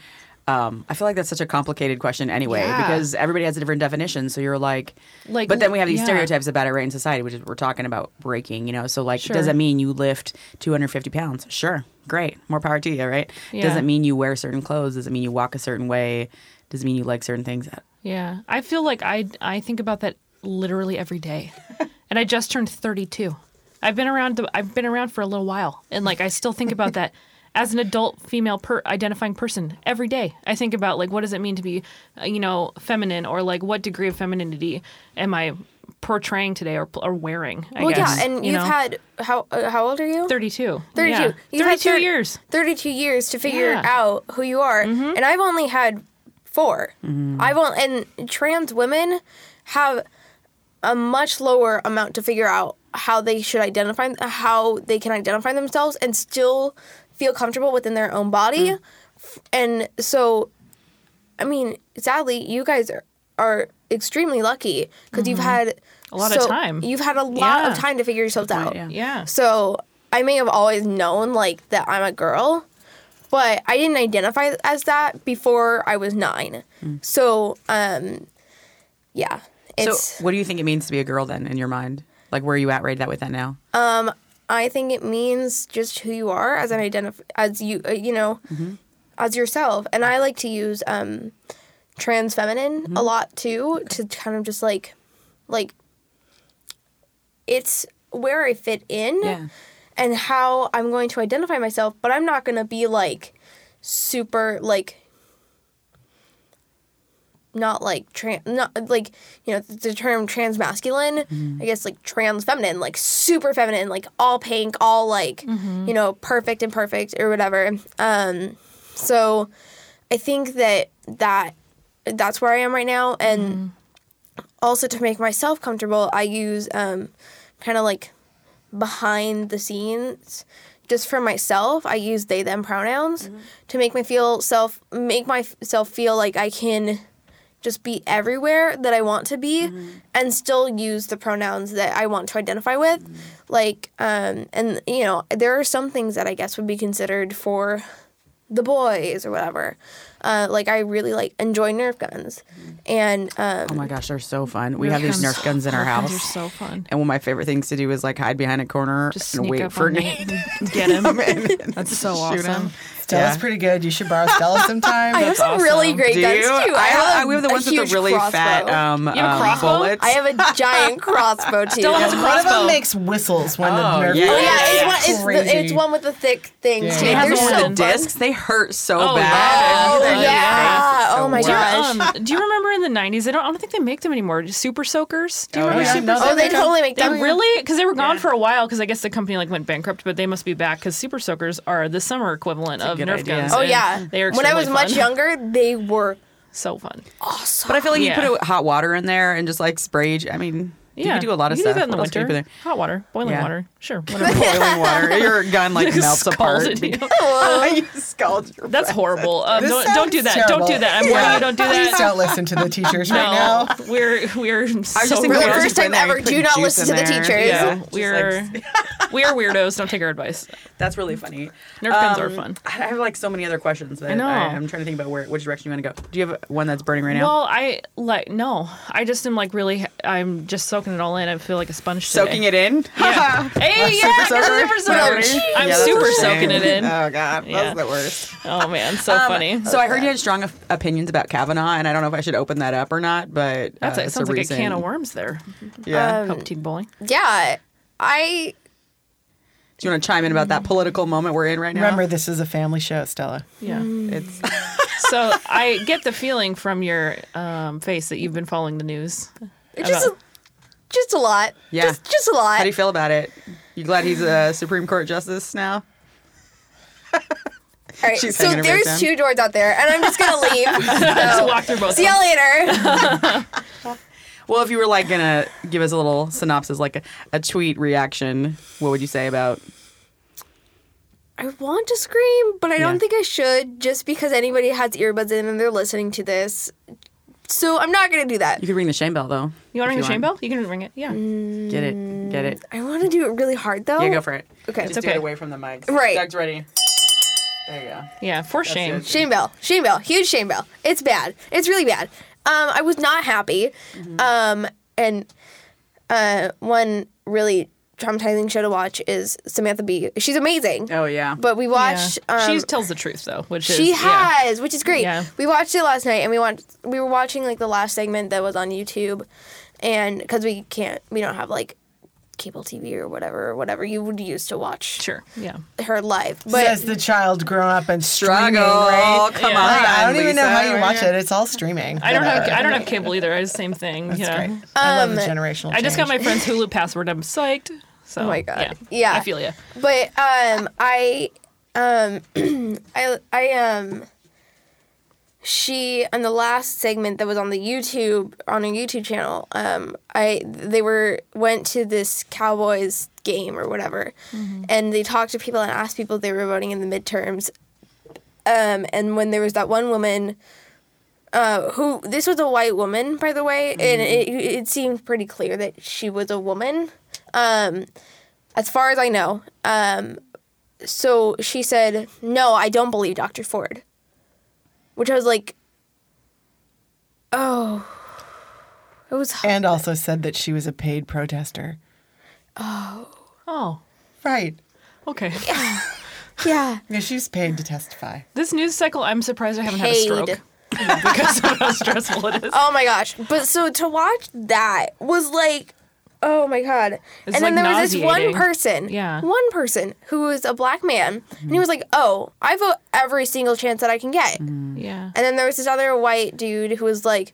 Um, I feel like that's such a complicated question anyway Yeah. because everybody has a different definition. So you're like, Like, but then we have these yeah. stereotypes about it right in society, which is we're talking about breaking. You know, so like, Sure. does that mean you lift 250 pounds? Sure, great, more power to you, right? Yeah. Does it mean you wear certain clothes? Does it mean you walk a certain way? Does it mean you like certain things? Yeah, I feel like I I think about that literally every day, and I just turned thirty two. I've been around. The, I've been around for a little while, and like I still think about that as an adult female per identifying person every day. I think about like what does it mean to be, uh, you know, feminine, or like what degree of femininity am I portraying today or or wearing? I Well, guess, yeah, and you you've know? had how uh, how old are you? thirty two. 32. Yeah. You've had 32 thir- years. 32 years to figure Yeah. out who you are. And I've only had 4 I've only, and trans women have a much lower amount to figure out how they should identify, how they can identify themselves and still feel comfortable within their own body. Mm. F- And so, I mean, sadly, you guys are, are extremely lucky because you've mm-hmm. had A lot of time. You've had a lot Yeah. of time to figure yourselves out. yeah. Yeah. So I may have always known like that I'm a girl, but I didn't identify as that before I was nine. Mm. So um, yeah, it's. so, what do you think it means to be a girl then in your mind? Like, where are you at right that with that now? I think it means just who you are as an identify as you uh, you know as yourself, and I like to use um, trans feminine a lot too to kind of just like like it's where I fit in. Yeah. and how I'm going to identify myself, but I'm not going to be like super like not like trans not like you know the term trans masculine i guess like trans feminine like super feminine like all pink all like you know perfect and perfect or whatever. Um so i think that that that's where i am right now and also to make myself comfortable i use um kind of like behind the scenes just for myself i use they them pronouns to make me feel self make myself feel like i can just be everywhere that i want to be and still use the pronouns that i want to identify with like um and you know there are some things that i guess would be considered for the boys or whatever uh, like i really like enjoy nerf guns and um Oh my gosh, they're so fun. We have these guns. Nerf guns in our Nerf guns house. are so fun. And one of my favorite things to do is like hide behind a corner Just and wait for on Nate. Nate get him. That's so shoot awesome. him. Stella's Yeah. pretty good. You should borrow Stella sometime. I have some awesome. really great Do guns you? too. I, have, a- we have the a ones with the really fat crossbow. um, You have a um, bullets. I have a giant crossbow too. Stella has a One of them makes whistles when the Oh, Nerf. yeah. Oh yeah, it's one, it's, Crazy. the, it's one with the thick things Yeah. too. It has They're the so one the fun. discs, they hurt so Oh, bad. Oh, They're in your yeah. so Oh, my worse. gosh. Um, do you remember in the '90s? I don't, I don't think they make them anymore. Super soakers. Do you Oh, remember yeah. super? No, Oh, they totally make They them. really because they were gone for a while because I guess the company like went bankrupt, but they must be back because super soakers are the summer equivalent of good Nerf idea. guns. Oh and yeah. they are when I was extremely much fun. younger, they were So fun. awesome. But I feel like Yeah. you put a hot water in there and just like spray. I mean, you Yeah, can do a lot of you stuff. Can do that in the What else can you winter. put Hot water, boiling Yeah. water, sure, whatever. Boiling water. Your gun like melts apart. Scalded you. because- you scald your That's breath. horrible. Um, don't, don't do sounds that. Don't do that. I'm warning you. Don't do that. Please that. don't listen to the teachers right No, now. we're we're I so just thinking For the first time ever, do not listen to the teachers. Yeah, we're like- we are weirdos. Don't take our advice. That's really funny. Nerf guns are Um, fun. I have like so many other questions. But I know. I, am trying to think about where which direction you want to go. Do you have one that's burning right now? Well, I like no. I just am like really. I'm just soaking it all in. I feel like a sponge. Today. Soaking it in. Yeah. hey, yeah, Super soaker? super soaker. Yeah, I'm that's super soaking it in. Oh god, Yeah. that's the worst. Oh man, so Um, funny. So I heard you had strong op- opinions about Kavanaugh, and I don't know if I should open that up or not. But That's uh, it. it's Sounds like recent- a can of worms there. Yeah. Hope teen bowling. Yeah, I Do you want to chime in about that political moment we're in right now? Remember, this is a family show, Stella. Yeah. it's so I get the feeling from your um, face that you've been following the news. just a, About- just a lot. Yeah. just, just a lot. how do you feel about it? You glad he's a Supreme Court justice now? All right, She's so there's two doors out there, and I'm just gonna leave. Just So, walk through both. see y'all later. Well, if you were like gonna give us a little synopsis, like a, a tweet reaction, what would you say about? I want to scream, but I Yeah. don't think I should, just because anybody has earbuds in and they're listening to this. So I'm not gonna do that. You could ring the shame bell though. You want to ring the shame bell? You can ring it. Yeah. Get it. Get it. I want to do it really hard though. Yeah, go for it. Okay. Just It's do it away from the mics. Right. Doug's ready. There you go. Yeah. For shame. it. Shame bell, shame bell, huge shame bell. It's bad. It's really bad. Um, I was not happy. Mm-hmm. Um, and uh, one really traumatizing show to watch is Samantha Bee. She's amazing. Oh yeah. But we Yeah. watched. Um, she tells the truth though, which is she yeah. has, which is great. Yeah. We watched it last night, and we watched. We were watching like the last segment that was on YouTube, and because we can't, we don't have like cable TV or whatever, or whatever you would use to watch Sure. Yeah. her live. But Says the child grown up and Struggle. right? Come Yeah. on. Like, I don't even know how you right watch here. it. It's all streaming. I don't have I don't have cable either. It's the same thing. That's you know. great. I love the Um, generational. I just got my friend's Hulu password. I'm psyched. So, Oh my God. Yeah. Yeah. I feel you. but um, I um, I I um. She on the last segment that was on the YouTube on her YouTube channel, um, I they were went to this Cowboys game or whatever, and they talked to people and asked people if they were voting in the midterms. Um, and when there was that one woman, uh, who this was a white woman by the way, and it it seemed pretty clear that she was a woman. Um, as far as I know. Um, so she said, "No, I don't believe Dr. Ford," which I was like, "Oh, it was And also said that she was a paid protester. Oh. Oh. Right. Okay. yeah." Yeah, she's paid to testify. This news cycle, I'm surprised I haven't Paid. had a stroke because of how stressful it is. Oh my gosh! But so to watch that was like, oh my god! It's, and then like, there was this one person, Yeah. one person who was a black man, and he was like, "Oh, I vote every single chance that I can get." Yeah. And then there was this other white dude who was like,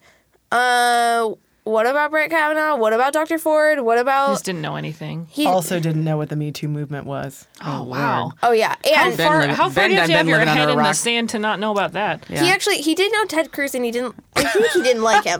"Uh, what about Brett Kavanaugh? What about Dr. Ford? What I about just didn't know anything. he?" Also, didn't know what the Me Too movement was. Oh, oh wow. oh yeah, and Ben far, living- how far Ben do you have have your head a in the sand to not know about that? Yeah. he actually he did know Ted Cruz, and he didn't. I think he didn't like him.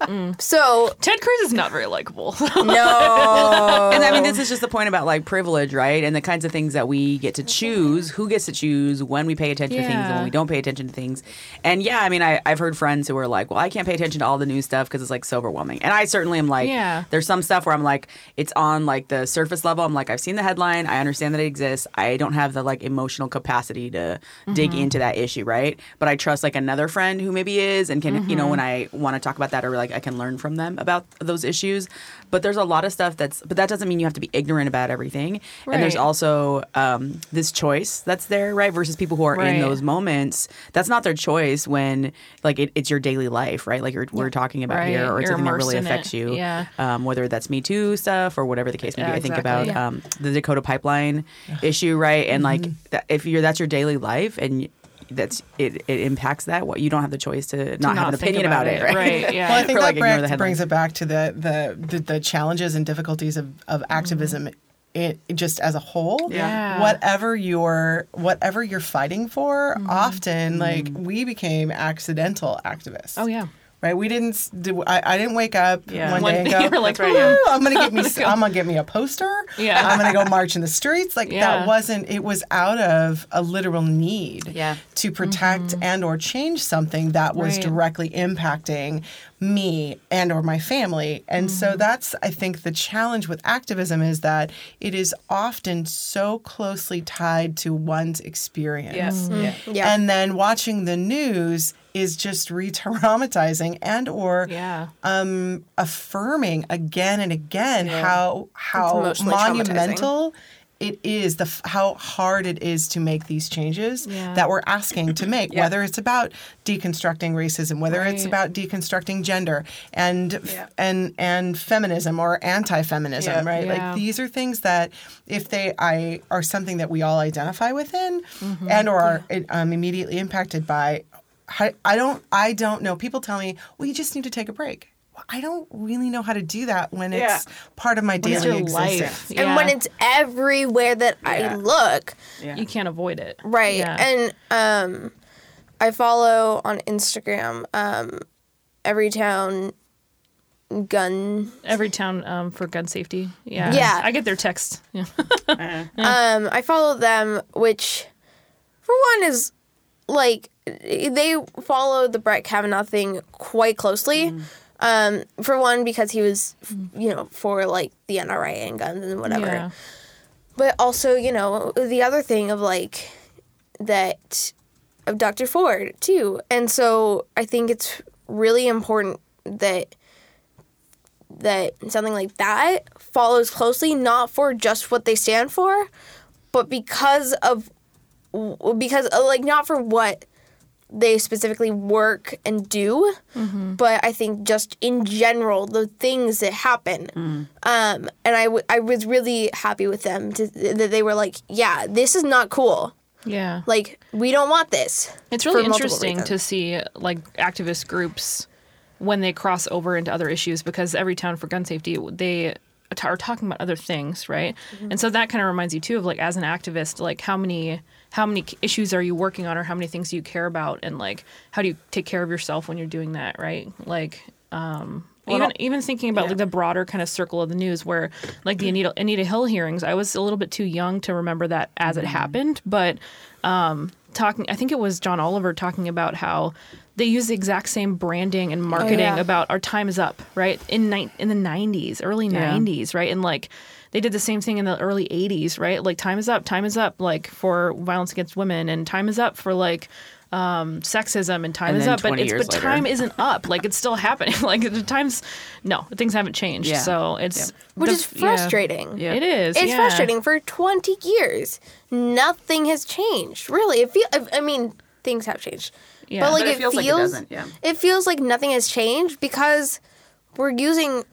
Mm. So Ted Cruz is not very likable. no, And I mean, this is just the point about like privilege, right? And the kinds of things that we get to choose, who gets to choose when we pay attention to things and when we don't pay attention to things. And yeah, I mean, I, I've heard friends who are like, well, I can't pay attention to all the new stuff because it's like so overwhelming. And I certainly am like, Yeah. there's some stuff where I'm like, it's on like the surface level. I'm like, I've seen the headline. I understand that it exists. I don't have the like emotional capacity to dig Mm-hmm. into that issue, right? But I trust like another friend who maybe is and can, you Mm-hmm. know, when I want to talk about that or like I can learn from them about those issues. But there's a lot of stuff that's, but that doesn't mean you have to be ignorant about everything. And there's also um, this choice that's there, right? Versus people who are in those moments. That's not their choice when like it, it's your daily life, right? Like you're, we're talking about Right. here, or it's You're something really in it. affects you. Yeah. Um, whether that's Me Too stuff or whatever the case may Yeah, be. I think exactly. about Yeah. um, the Dakota pipeline issue, right? And like that, if you're that's your daily life and that's it, it impacts that. What you don't have the choice to not, have an opinion about, it, right? Right. Yeah. Well, I think Or, that like, ignore brings, brings it back to the the the, the challenges and difficulties of, of activism. It, just as a whole, Yeah. whatever you're whatever you're fighting for, Mm-hmm. often like we became accidental activists. oh yeah. Right. We didn't. Do, I, I didn't wake up Yeah. one One day and go. you're like, right. I'm gonna get me. I'm gonna get me a poster. Yeah. I'm gonna go march in the streets. Like Yeah. that wasn't. It was out of a literal need. Yeah. To protect and or change something that was Mm-hmm. Right. directly impacting me and or my family. And so Mm-hmm. that's I think the challenge with activism is that it is often so closely tied to one's experience. Yes. Mm-hmm. Yeah. Yeah. And then watching the news is just re-traumatizing and or Yeah. um, affirming again and again how how monumental it is the how hard it is to make these changes Yeah. that we're asking to make Yeah. whether it's about deconstructing racism whether it's about deconstructing gender and Yeah. and and feminism or anti-feminism right like these are things that if they I are something that we all identify within Mm-hmm. and or are um, immediately impacted by I, I don't I don't know people tell me well you just need to take a break I don't really know how to do that when it's part of my When daily your existence life. and when it's everywhere that Yeah. I look, Yeah. you can't avoid it. right? Yeah. And um, I follow on Instagram um, Everytown gun. Everytown um, for gun safety. Yeah. Yeah. I get their text. Yeah. Um, I follow them, which for one is like they follow the Brett Kavanaugh thing quite closely. Um, for one, because he was, you know, for like the NRA and guns and whatever. Yeah. But also, you know, the other thing of like that of Dr. Ford too. And so I think it's really important that that something like that follows closely not for just what they stand for, but because of because uh, like not for what they specifically work and do, but I think just in general the things that happen. Um, and I, w- I was really happy with them to, that they were like, yeah, this is not cool. Yeah. Like we don't want this. It's really interesting to see like activist groups when they cross over into other issues because Everytown for gun safety they are talking about other things, right? Mm-hmm. And so that kind of reminds you too of like as an activist, like how many how many issues are you working on or how many things do you care about and like how do you take care of yourself when you're doing that, right? Like um even even thinking about like the broader kind of circle of the news where like the Anita Anita Hill hearings, I was a little bit too young to remember that as Mm-hmm. it happened, but um talking I think it was John Oliver talking about how they use the exact same branding and marketing yeah. about our time is up, right? In ni- in the 90s, early 90s, right? And like they did the same thing in the early 80s, right? Like time is up, time is up like for violence against women and time is up for like um sexism and time And is up but it's but later. time isn't up like it's still happening like the times no things haven't changed Yeah. so it's which the- is yeah. frustrating. Yeah. it is It's yeah. frustrating. For 20 years, nothing has changed. Really, it feel. I mean, things have changed. Yeah. but like But it it, feels feels, like it doesn't, yeah. it feels like nothing has changed because we're using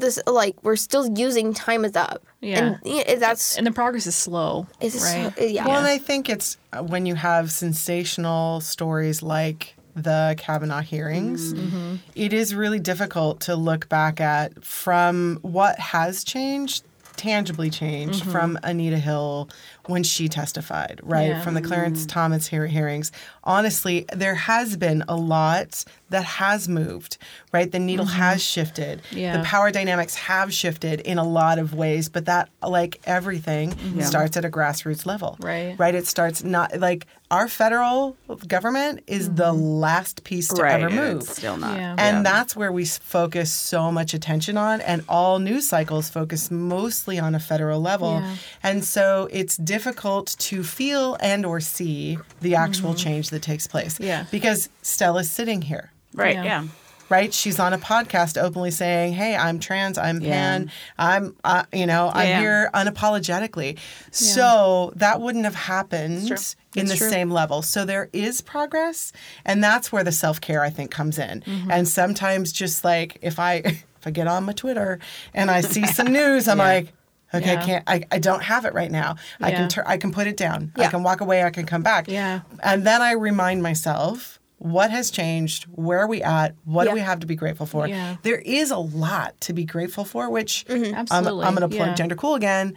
this. Like we're still using time is up. Yeah. and yeah, that's and the progress is slow it's right so, yeah. Well, and I think it's uh, when you have sensational stories like the Kavanaugh hearings, mm-hmm. Mm-hmm. it is really difficult to look back at from what has changed, tangibly changed mm-hmm. from Anita Hill when she testified, right? Yeah. From the Clarence mm-hmm. Thomas hear- hearings. Honestly, there has been a lot that has moved, right? The needle mm-hmm. has shifted. Yeah. The power dynamics have shifted in a lot of ways, but that, like everything, starts at a grassroots level. Right. Right. It starts not like our federal government is the last piece to right. ever move. It's still not. Yeah. And that's where we focus so much attention on, and all news cycles focus mostly on a federal level. Yeah. And so it's difficult to feel and or see the actual change that takes place. Mm-hmm. Yeah. Because Stella's sitting here right. Yeah. Yeah. right? She's on a podcast openly saying, "Hey, I'm trans, I'm Yeah. pan, I'm, uh, you know, I'm Yeah. here unapologetically." So that wouldn't have happened in That's the true. same level. So there is progress, and that's where the self care I think comes in. Mm-hmm. And sometimes, just like if I if I get on my Twitter and I see some news, I'm like. Okay, Yeah. I can't. I, I don't have it right now. I Yeah. can tur- I can put it down. I can walk away. I can come back. Yeah. And then I remind myself what has changed, where are we at, what Yeah. do we have to be grateful for. Yeah. There is a lot to be grateful for, which Mm-hmm. I'm, I'm going to plug yeah. Gender Cool again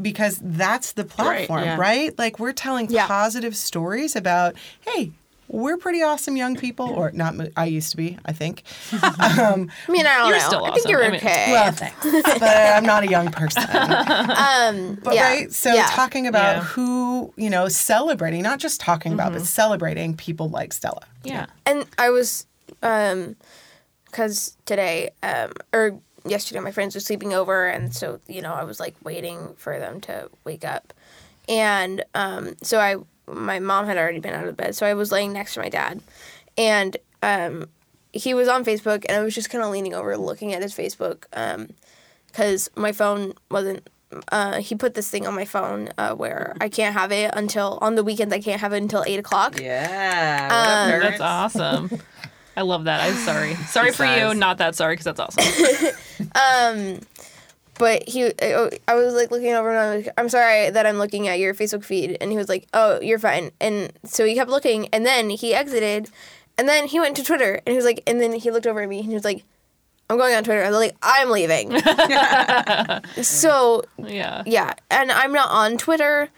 because that's the platform, yeah. right? Like we're telling positive stories about, hey, we're pretty awesome young people, or not. I used to be, I think, I mean, I don't You're know. still I think awesome. you're I mean- okay. well, but I'm not a young person. um, But yeah. right, so yeah. talking about Yeah. who you know celebrating, not just talking about, but celebrating people like Stella. yeah and I was, um, because today, um, or yesterday, my friends were sleeping over, and so you know, I was like waiting for them to wake up, and um, so I, my mom had already been out of bed, so I was laying next to my dad, and um, he was on Facebook, and I was just kind of leaning over, looking at his Facebook, um, because my phone wasn't. Uh, he put this thing on my phone uh, where I can't have it until on the weekends. I can't have it until eight o'clock. Yeah. Um, that's awesome I love that. I'm sorry. Sorry for you. Not that sorry because that's awesome. but he I I was like looking over and I'm like, I'm sorry that I'm looking at your Facebook feed and he was like, "Oh, you're fine." And so he kept looking and then he exited and then he went to Twitter and he was like and then he looked over at me and he was like, "I'm going on Twitter." I was like, "I'm leaving." so, Yeah. yeah, and I'm not on Twitter,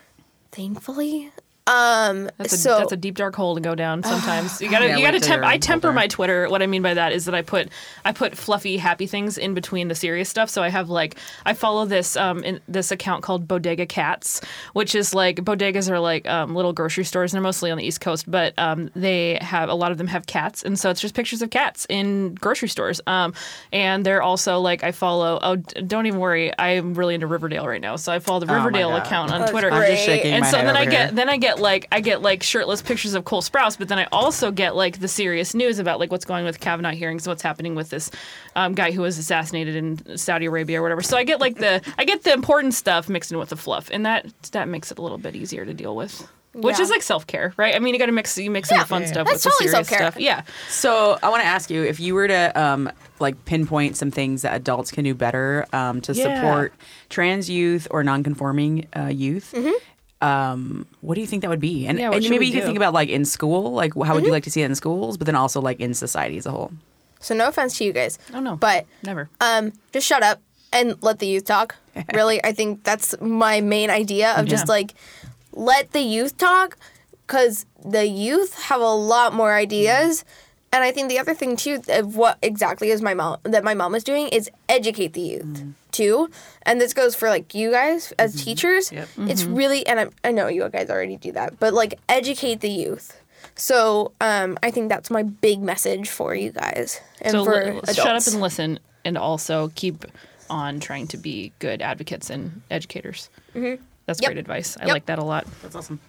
thankfully. Um, That's a, so that's a deep dark hole to go down sometimes. You gotta Yeah, you gotta wait temp- I temper older. my Twitter. What I mean by that is that I put I put fluffy happy things in between the serious stuff. So I have like I follow this um in, this account called Bodega Cats, which is like bodegas are like um, little grocery stores. and They're mostly on the East Coast, but um, they have a lot of them have cats, and so it's just pictures of cats in grocery stores. Um, and they're also like I follow. Oh, d- don't even worry, I'm really into Riverdale right now, so I follow the Oh Riverdale God. account on That's Twitter I'm just Great. shaking and my so head then I over get then I get like I get like shirtless pictures of Cole Sprouse, but then I also get like the serious news about like what's going on with Kavanaugh hearings, what's happening with this um, guy who was assassinated in Saudi Arabia or whatever. So I get like the I get the important stuff mixed in with the fluff, and that that makes it a little bit easier to deal with. Which Yeah. is like self care, right? I mean, you got to mix you mix in the fun Yeah. stuff That's with totally the serious self-care. stuff. Yeah, So I want to ask you if you were to um, like pinpoint some things that adults can do better um, to Yeah. support trans youth or non-conforming uh, youth. Um, what do you think that would be? And, Yeah, and maybe you could do? think about like in school, like how would you like to see it in schools, but then also like in society as a whole. so no offense to you guys. Oh, no. But never. um, just shut up and let the youth talk. really, I think that's my main idea of just Yeah. like let the youth talk because the youth have a lot more ideas. And I think the other thing too of what exactly is my mom that my mom is doing is educate the youth too. And this goes for like you guys as teachers. Yep. It's really and I, I know you guys already do that, but like educate the youth. So um, I think that's my big message for you guys and so for adults. shut up and listen, and also keep on trying to be good advocates and educators. Mm-hmm. That's Yep. great advice. I Yep. like that a lot. That's awesome.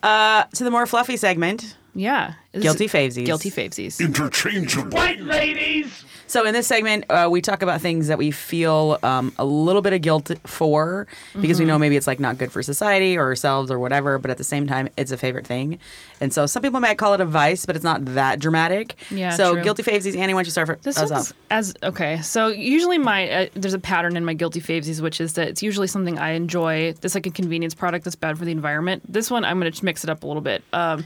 Uh, to the more fluffy segment, Yeah. Guilty is- favesies. Guilty favesies. Interchangeable. White ladies. So in this segment, uh, we talk about things that we feel um, a little bit of guilt for because we Mm-hmm. know maybe it's like not good for society or ourselves or whatever, but at the same time, it's a favorite thing. And so some people might call it a vice, but it's not that dramatic. Yeah, So true. guilty favesies, Annie, why don't you start for This us off? as okay. So usually my uh, there's a pattern in my guilty favesies, which is that it's usually something I enjoy. It's like a convenience product that's bad for the environment. This one I'm going to mix it up a little bit. Um,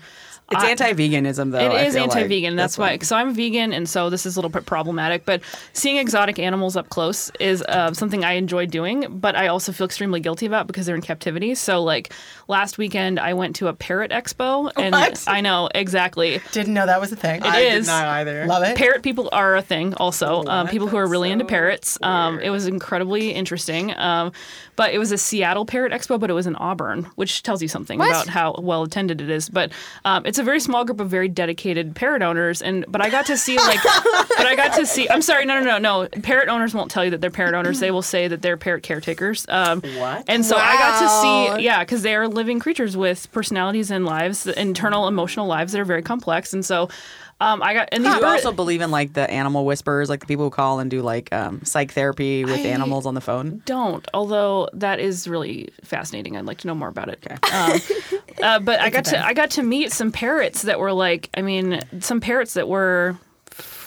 It's I- anti-veganism, though. It I is like. anti-vegan. That's, why. So I'm vegan, and so this is a little bit problematic. But seeing exotic animals up close is uh, something I enjoy doing. But I also feel extremely guilty about because they're in captivity. So like last weekend, I went to a parrot expo, and What? I know exactly. Didn't know that was a thing. It is. either. Love it. Parrot people are a thing, also. um, people who are really into parrots. Um, it was incredibly interesting. Um, but it was a Seattle Parrot Expo, but it was in Auburn, which tells you something What? about how well attended it is. But um, it's a very small group of very dedicated parrot owners, and but I got to see like, but I got to see. I'm sorry, no, no, no, no. Parrot owners won't tell you that they're parrot owners. They will say that they're parrot caretakers. Um, What? And so I got to see, yeah, because they are living creatures with personalities and lives, internal emotional lives that are very complex, and so. Um, I got and these Do you also believe in like the animal whisperers, like the people who call and do like um, psych therapy with I- animals on the phone? don't, although that is really fascinating. I'd like to know more about it. Um, uh, but I got to I got to meet some parrots that were like, I mean, some parrots that were.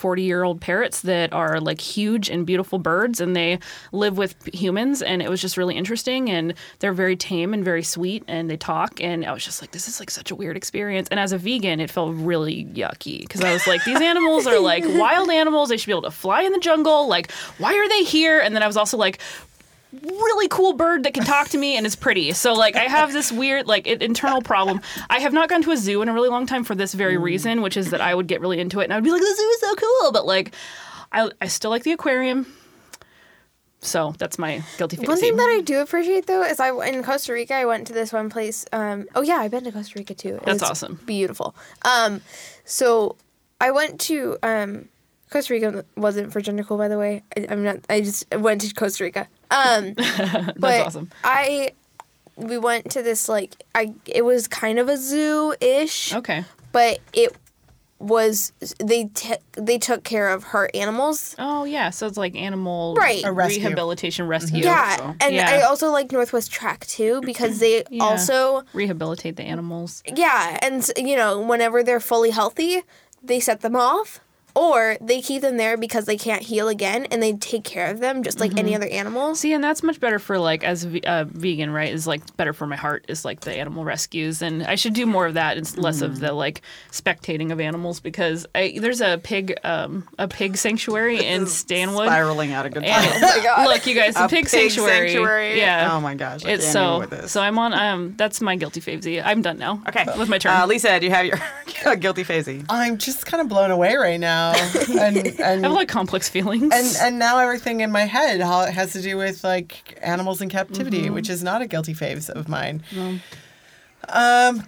40 year old parrots that are like huge and beautiful birds and they live with humans and it was just really interesting and they're very tame and very sweet and they talk and I was just like this is like such a weird experience. And as a vegan it felt really yucky because I was like these animals are like wild animals they should be able to fly in the jungle like why are they here? And then I was also like really cool bird that can talk to me and is pretty. So like I have this weird like it, internal problem. I have not gone to a zoo in a really long time for this very reason, which is that I would get really into it and I would be like, the zoo is so cool, but like I I still like the aquarium. So that's my guilty face. One thing that I do appreciate though is I in Costa Rica I went to this one place. Um, oh yeah, I've been to Costa Rica too. That's awesome. Beautiful. Um, so I went to um, Costa Rica wasn't for gender cool by the way. I, I'm not. I just went to Costa Rica. Um, but awesome. I we went to this like I it was kind of a zoo ish, Okay. but it was they t- they took care of her animals Oh yeah, so it's like animal Right. A rescue. rehabilitation rescue. Yeah, and Yeah. I also like Northwest Trek too because they Yeah. also Rehabilitate the animals. yeah, and you know whenever they're fully healthy, they set them off or they keep them there because they can't heal again, and they take care of them just like Mm-hmm. any other animal. See, and that's much better for like as a uh, vegan, right? Is like better for my heart is like the animal rescues, and I should do more of that and less of the like spectating of animals because I, there's a pig, um, a pig sanctuary in Stanwood. Spiraling out of control. And look, you guys, the A pig, sanctuary. Yeah. Oh my gosh. I It's so. with this. So I'm on. Um, that's my guilty favesy. I'm done now. okay. with my turn. Uh, Lisa, do you have your guilty phasey? I'm just kind of blown away right now, and and I have like complex feelings. and and now everything in my head it has to do with like animals in captivity, mm-hmm. which is not a guilty faves of mine. Um,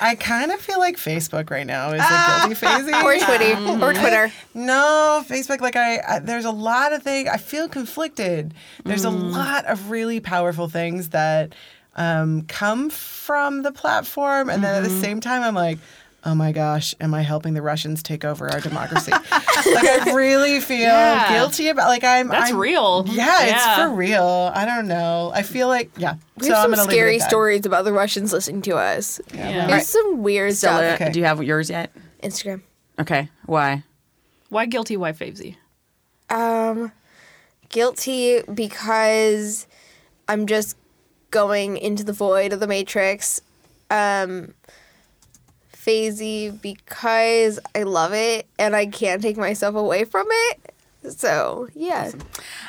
I kind of feel like Facebook right now is a ah. guilty phase. Or Twitter, um, or Twitter. No, Facebook. Like I, I, there's a lot of things. I feel conflicted. There's a mm. lot of really powerful things that um, come from the platform, and then at the mm-hmm. same time, I'm like. Oh my gosh, am I helping the Russians take over our democracy? like I really feel Yeah. guilty about like I'm That's I'm- real. Yeah, it's for real. I don't know. I feel like yeah. We so have I'm some gonna leave it scary stories about the Russians listening to us. Yeah. There's some weird Stella, stuff. Okay. do you have yours yet? Instagram. Okay. Why? Why guilty? Why favesy? Um, guilty because I'm just going into the void of the Matrix. Um, phasey because I love it and I can't take myself away from it. So yeah, Uh,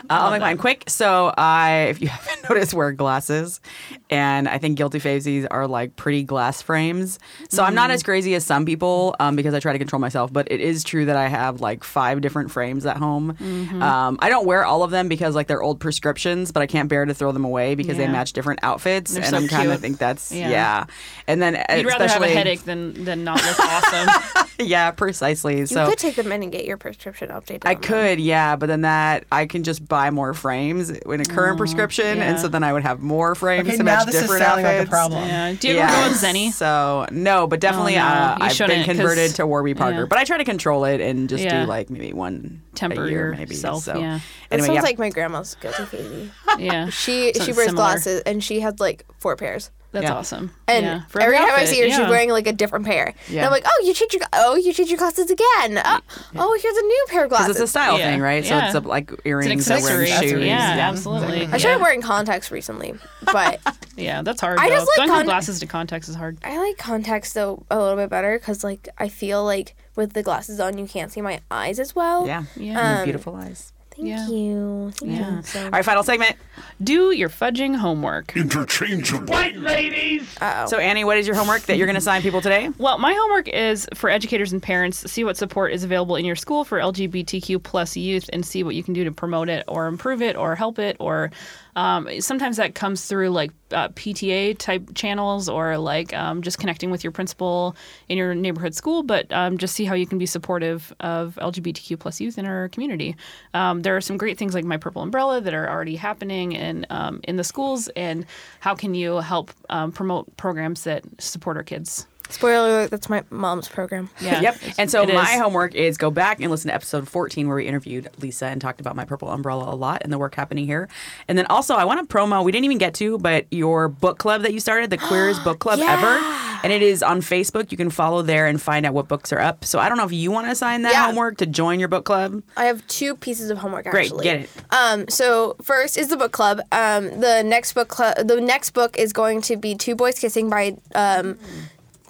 I'll make mine quick. So I, if you haven't noticed, wear glasses, and I think guilty favesies are like pretty glass frames. So I'm not as crazy as some people um, because I try to control myself. But it is true that I have like five different frames at home. Um, I don't wear all of them because like they're old prescriptions, but I can't bear to throw them away because they match different outfits, They're and so I'm kind of think that's yeah. Yeah. And then You'd rather have a headache than than not look awesome. Yeah, precisely. you so you could take them in and get your prescription updated. I on them. could, yeah, but then that I can just buy more frames in a current prescription, and so then I would have more frames Okay, to now match this is different sounding like a problem. yeah. Do you ever go on Zenni? So no, but definitely Oh, no. uh, I've been converted to Warby Parker, yeah. but I try to control it and just Yeah. do like maybe one Temper a year, maybe. yourself, So yeah. That anyway, sounds yeah. like my grandma's guilty phasey. Yeah. She So she wears similar. glasses and she has like four pairs. That's Yeah. awesome. And yeah. For every time I see her, yeah. she's wearing like a different pair. And I'm like, oh, you changed your oh, you changed your glasses again. Oh, oh here's a new pair of because glasses. it's a style Yeah. thing, right? So it's a, like It's an earrings, that wear shoes. Yeah, yeah. absolutely. I started yeah. wearing contacts recently, but Yeah, that's hard. I though. just like Going from con- glasses to contacts is hard. I like contacts though a little bit better because like I feel like with the glasses on, you can't see my eyes as well. Yeah, Yeah. Um, beautiful eyes. Thank Yeah. you. Thank Yeah. you. So, All right, final segment. Do your fudging homework. interchangeable, White ladies. uh-oh. So Annie, what is your homework that you're going to assign people today? Well, my homework is for educators and parents. See what support is available in your school for LGBTQ plus youth, and see what you can do to promote it, or improve it, or help it, or um, sometimes that comes through like uh, PTA type channels, or like um, just connecting with your principal in your neighborhood school. But um, just see how you can be supportive of LGBTQ plus youth in our community. Um, there are some great things like My Purple Umbrella that are already happening in um, in the schools, and how can you help um, promote programs that support our kids? Spoiler alert, that's my mom's program. Yeah. Yep. And so It my is. homework is go back and listen to episode 14 where we interviewed Lisa and talked about my purple umbrella a lot and the work happening here. And then also I want to promo, we didn't even get to, but your book club that you started, the queerest book club Yeah. ever. And it is on Facebook. You can follow there and find out what books are up. So I don't know if you want to assign that Yeah. homework to join your book club. I have two pieces of homework Great, actually. get it. Um, so first is the book club. Um, the next book club, the next book is going to be Two Boys Kissing by um,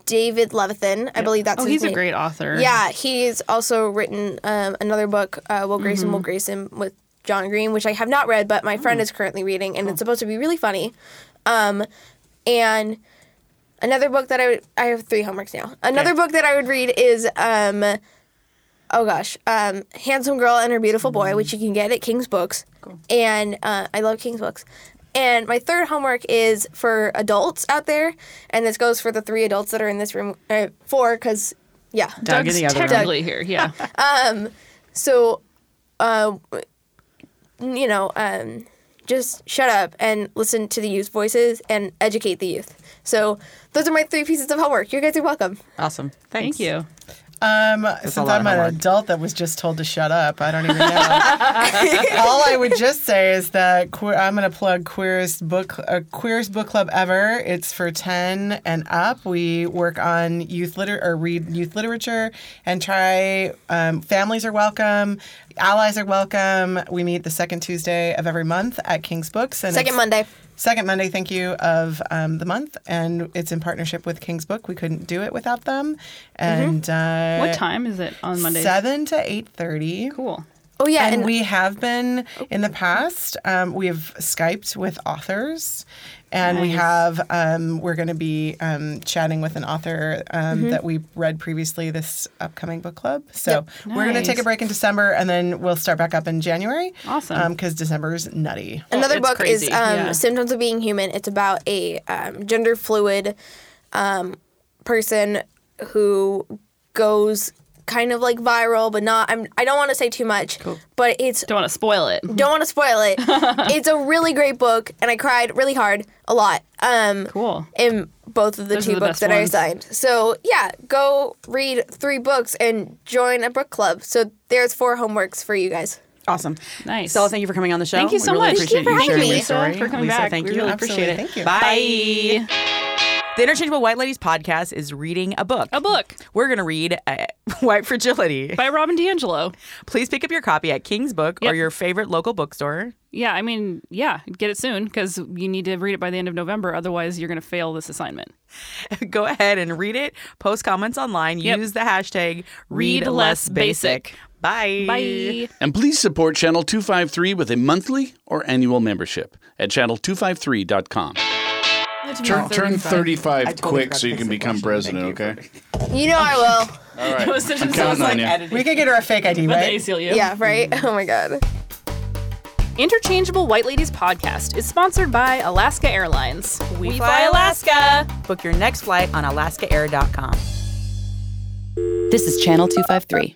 David Levithan. I believe that's Oh, his he's a great author. Yeah, he's also written um, another book, uh, Will Grayson, Mm-hmm. Will Grayson, with John Green, which I have not read, but my Oh. friend is currently reading, and it's supposed to be really funny. Um, and another book that I would, I have three homeworks now. Another Okay. book that I would read is, um, oh gosh, um, Handsome Girl and Her Beautiful Boy, which you can get at King's Books. Cool. And uh, I love King's Books. And my third homework is for adults out there, and this goes for the three adults that are in this room, uh, four, because, yeah. Doug in Doug's the other room. technically here. Yeah. So, uh, you know, um, just shut up and listen to the youth voices and educate the youth. So, those are my three pieces of homework. You guys are welcome. Awesome. Thanks. Thank you. Um, since I'm of an adult that was just told to shut up, I don't even know. All I would just say is that queer, I'm going to plug queerest book, uh, queerest book club ever. It's for ten and up. We work on youth liter or read youth literature and try. Um, families are welcome. Allies are welcome. We meet the second Tuesday of every month at King's Books. And Second Monday. Second Monday, thank you, of um, the month, and it's in partnership with King's Book. We couldn't do it without them. And uh, What time is it on Monday? Seven to eight thirty. Cool. Oh yeah, And, and, we have been in the past. Um, we have skyped with authors, and we have. Um, we're going to be um, chatting with an author um, Mm-hmm. that we read previously this upcoming book club. So we're going to take a break in December, and then we'll start back up in January. Awesome. Because December's nutty. Another book crazy, is um, yeah. Symptoms of Being Human. It's about a um, gender fluid um, person who goes kind of like viral, but not. I'm. I don't want to say too much, cool. but it's. Don't want to spoil it. Don't want to spoil it. it's a really great book, and I cried really hard a lot. Um, Cool. in both of the Those are two the books best that I ones. assigned. So yeah, go read three books and join a book club. So there's four homeworks for you guys. Awesome. Nice. Stella, thank you for coming on the show. Thank you We so really much. appreciate Thank you you for sharing having me. story. For coming Lisa, back. thank We you. really appreciate it. Thank you. Bye. Bye. The Interchangeable White Ladies podcast is reading a book. A book We're going to read uh, White Fragility. by Robin DiAngelo. Please pick up your copy at King's Book or your favorite local bookstore. Yeah, I mean, yeah, get it soon because you need to read it by the end of November. Otherwise, you're going to fail this assignment. Go ahead and read it. Post comments online. Yep. Use the hashtag Read Read Less Less Basic. Basic. Bye. Bye. And please support Channel 253 with a monthly or annual membership at channel253.com. Turn, turn 35 I totally quick forgot so you to can fix become question. president, Thank you okay? You know I will. All right. was such a- I'm counting on you. Editing. We could get her a fake ID, The right? ACLU. Yeah, right? Oh my god. Interchangeable White Ladies podcast is sponsored by Alaska Airlines. We, fly Alaska. Book your next flight on alaskaair.com. This is Channel 253.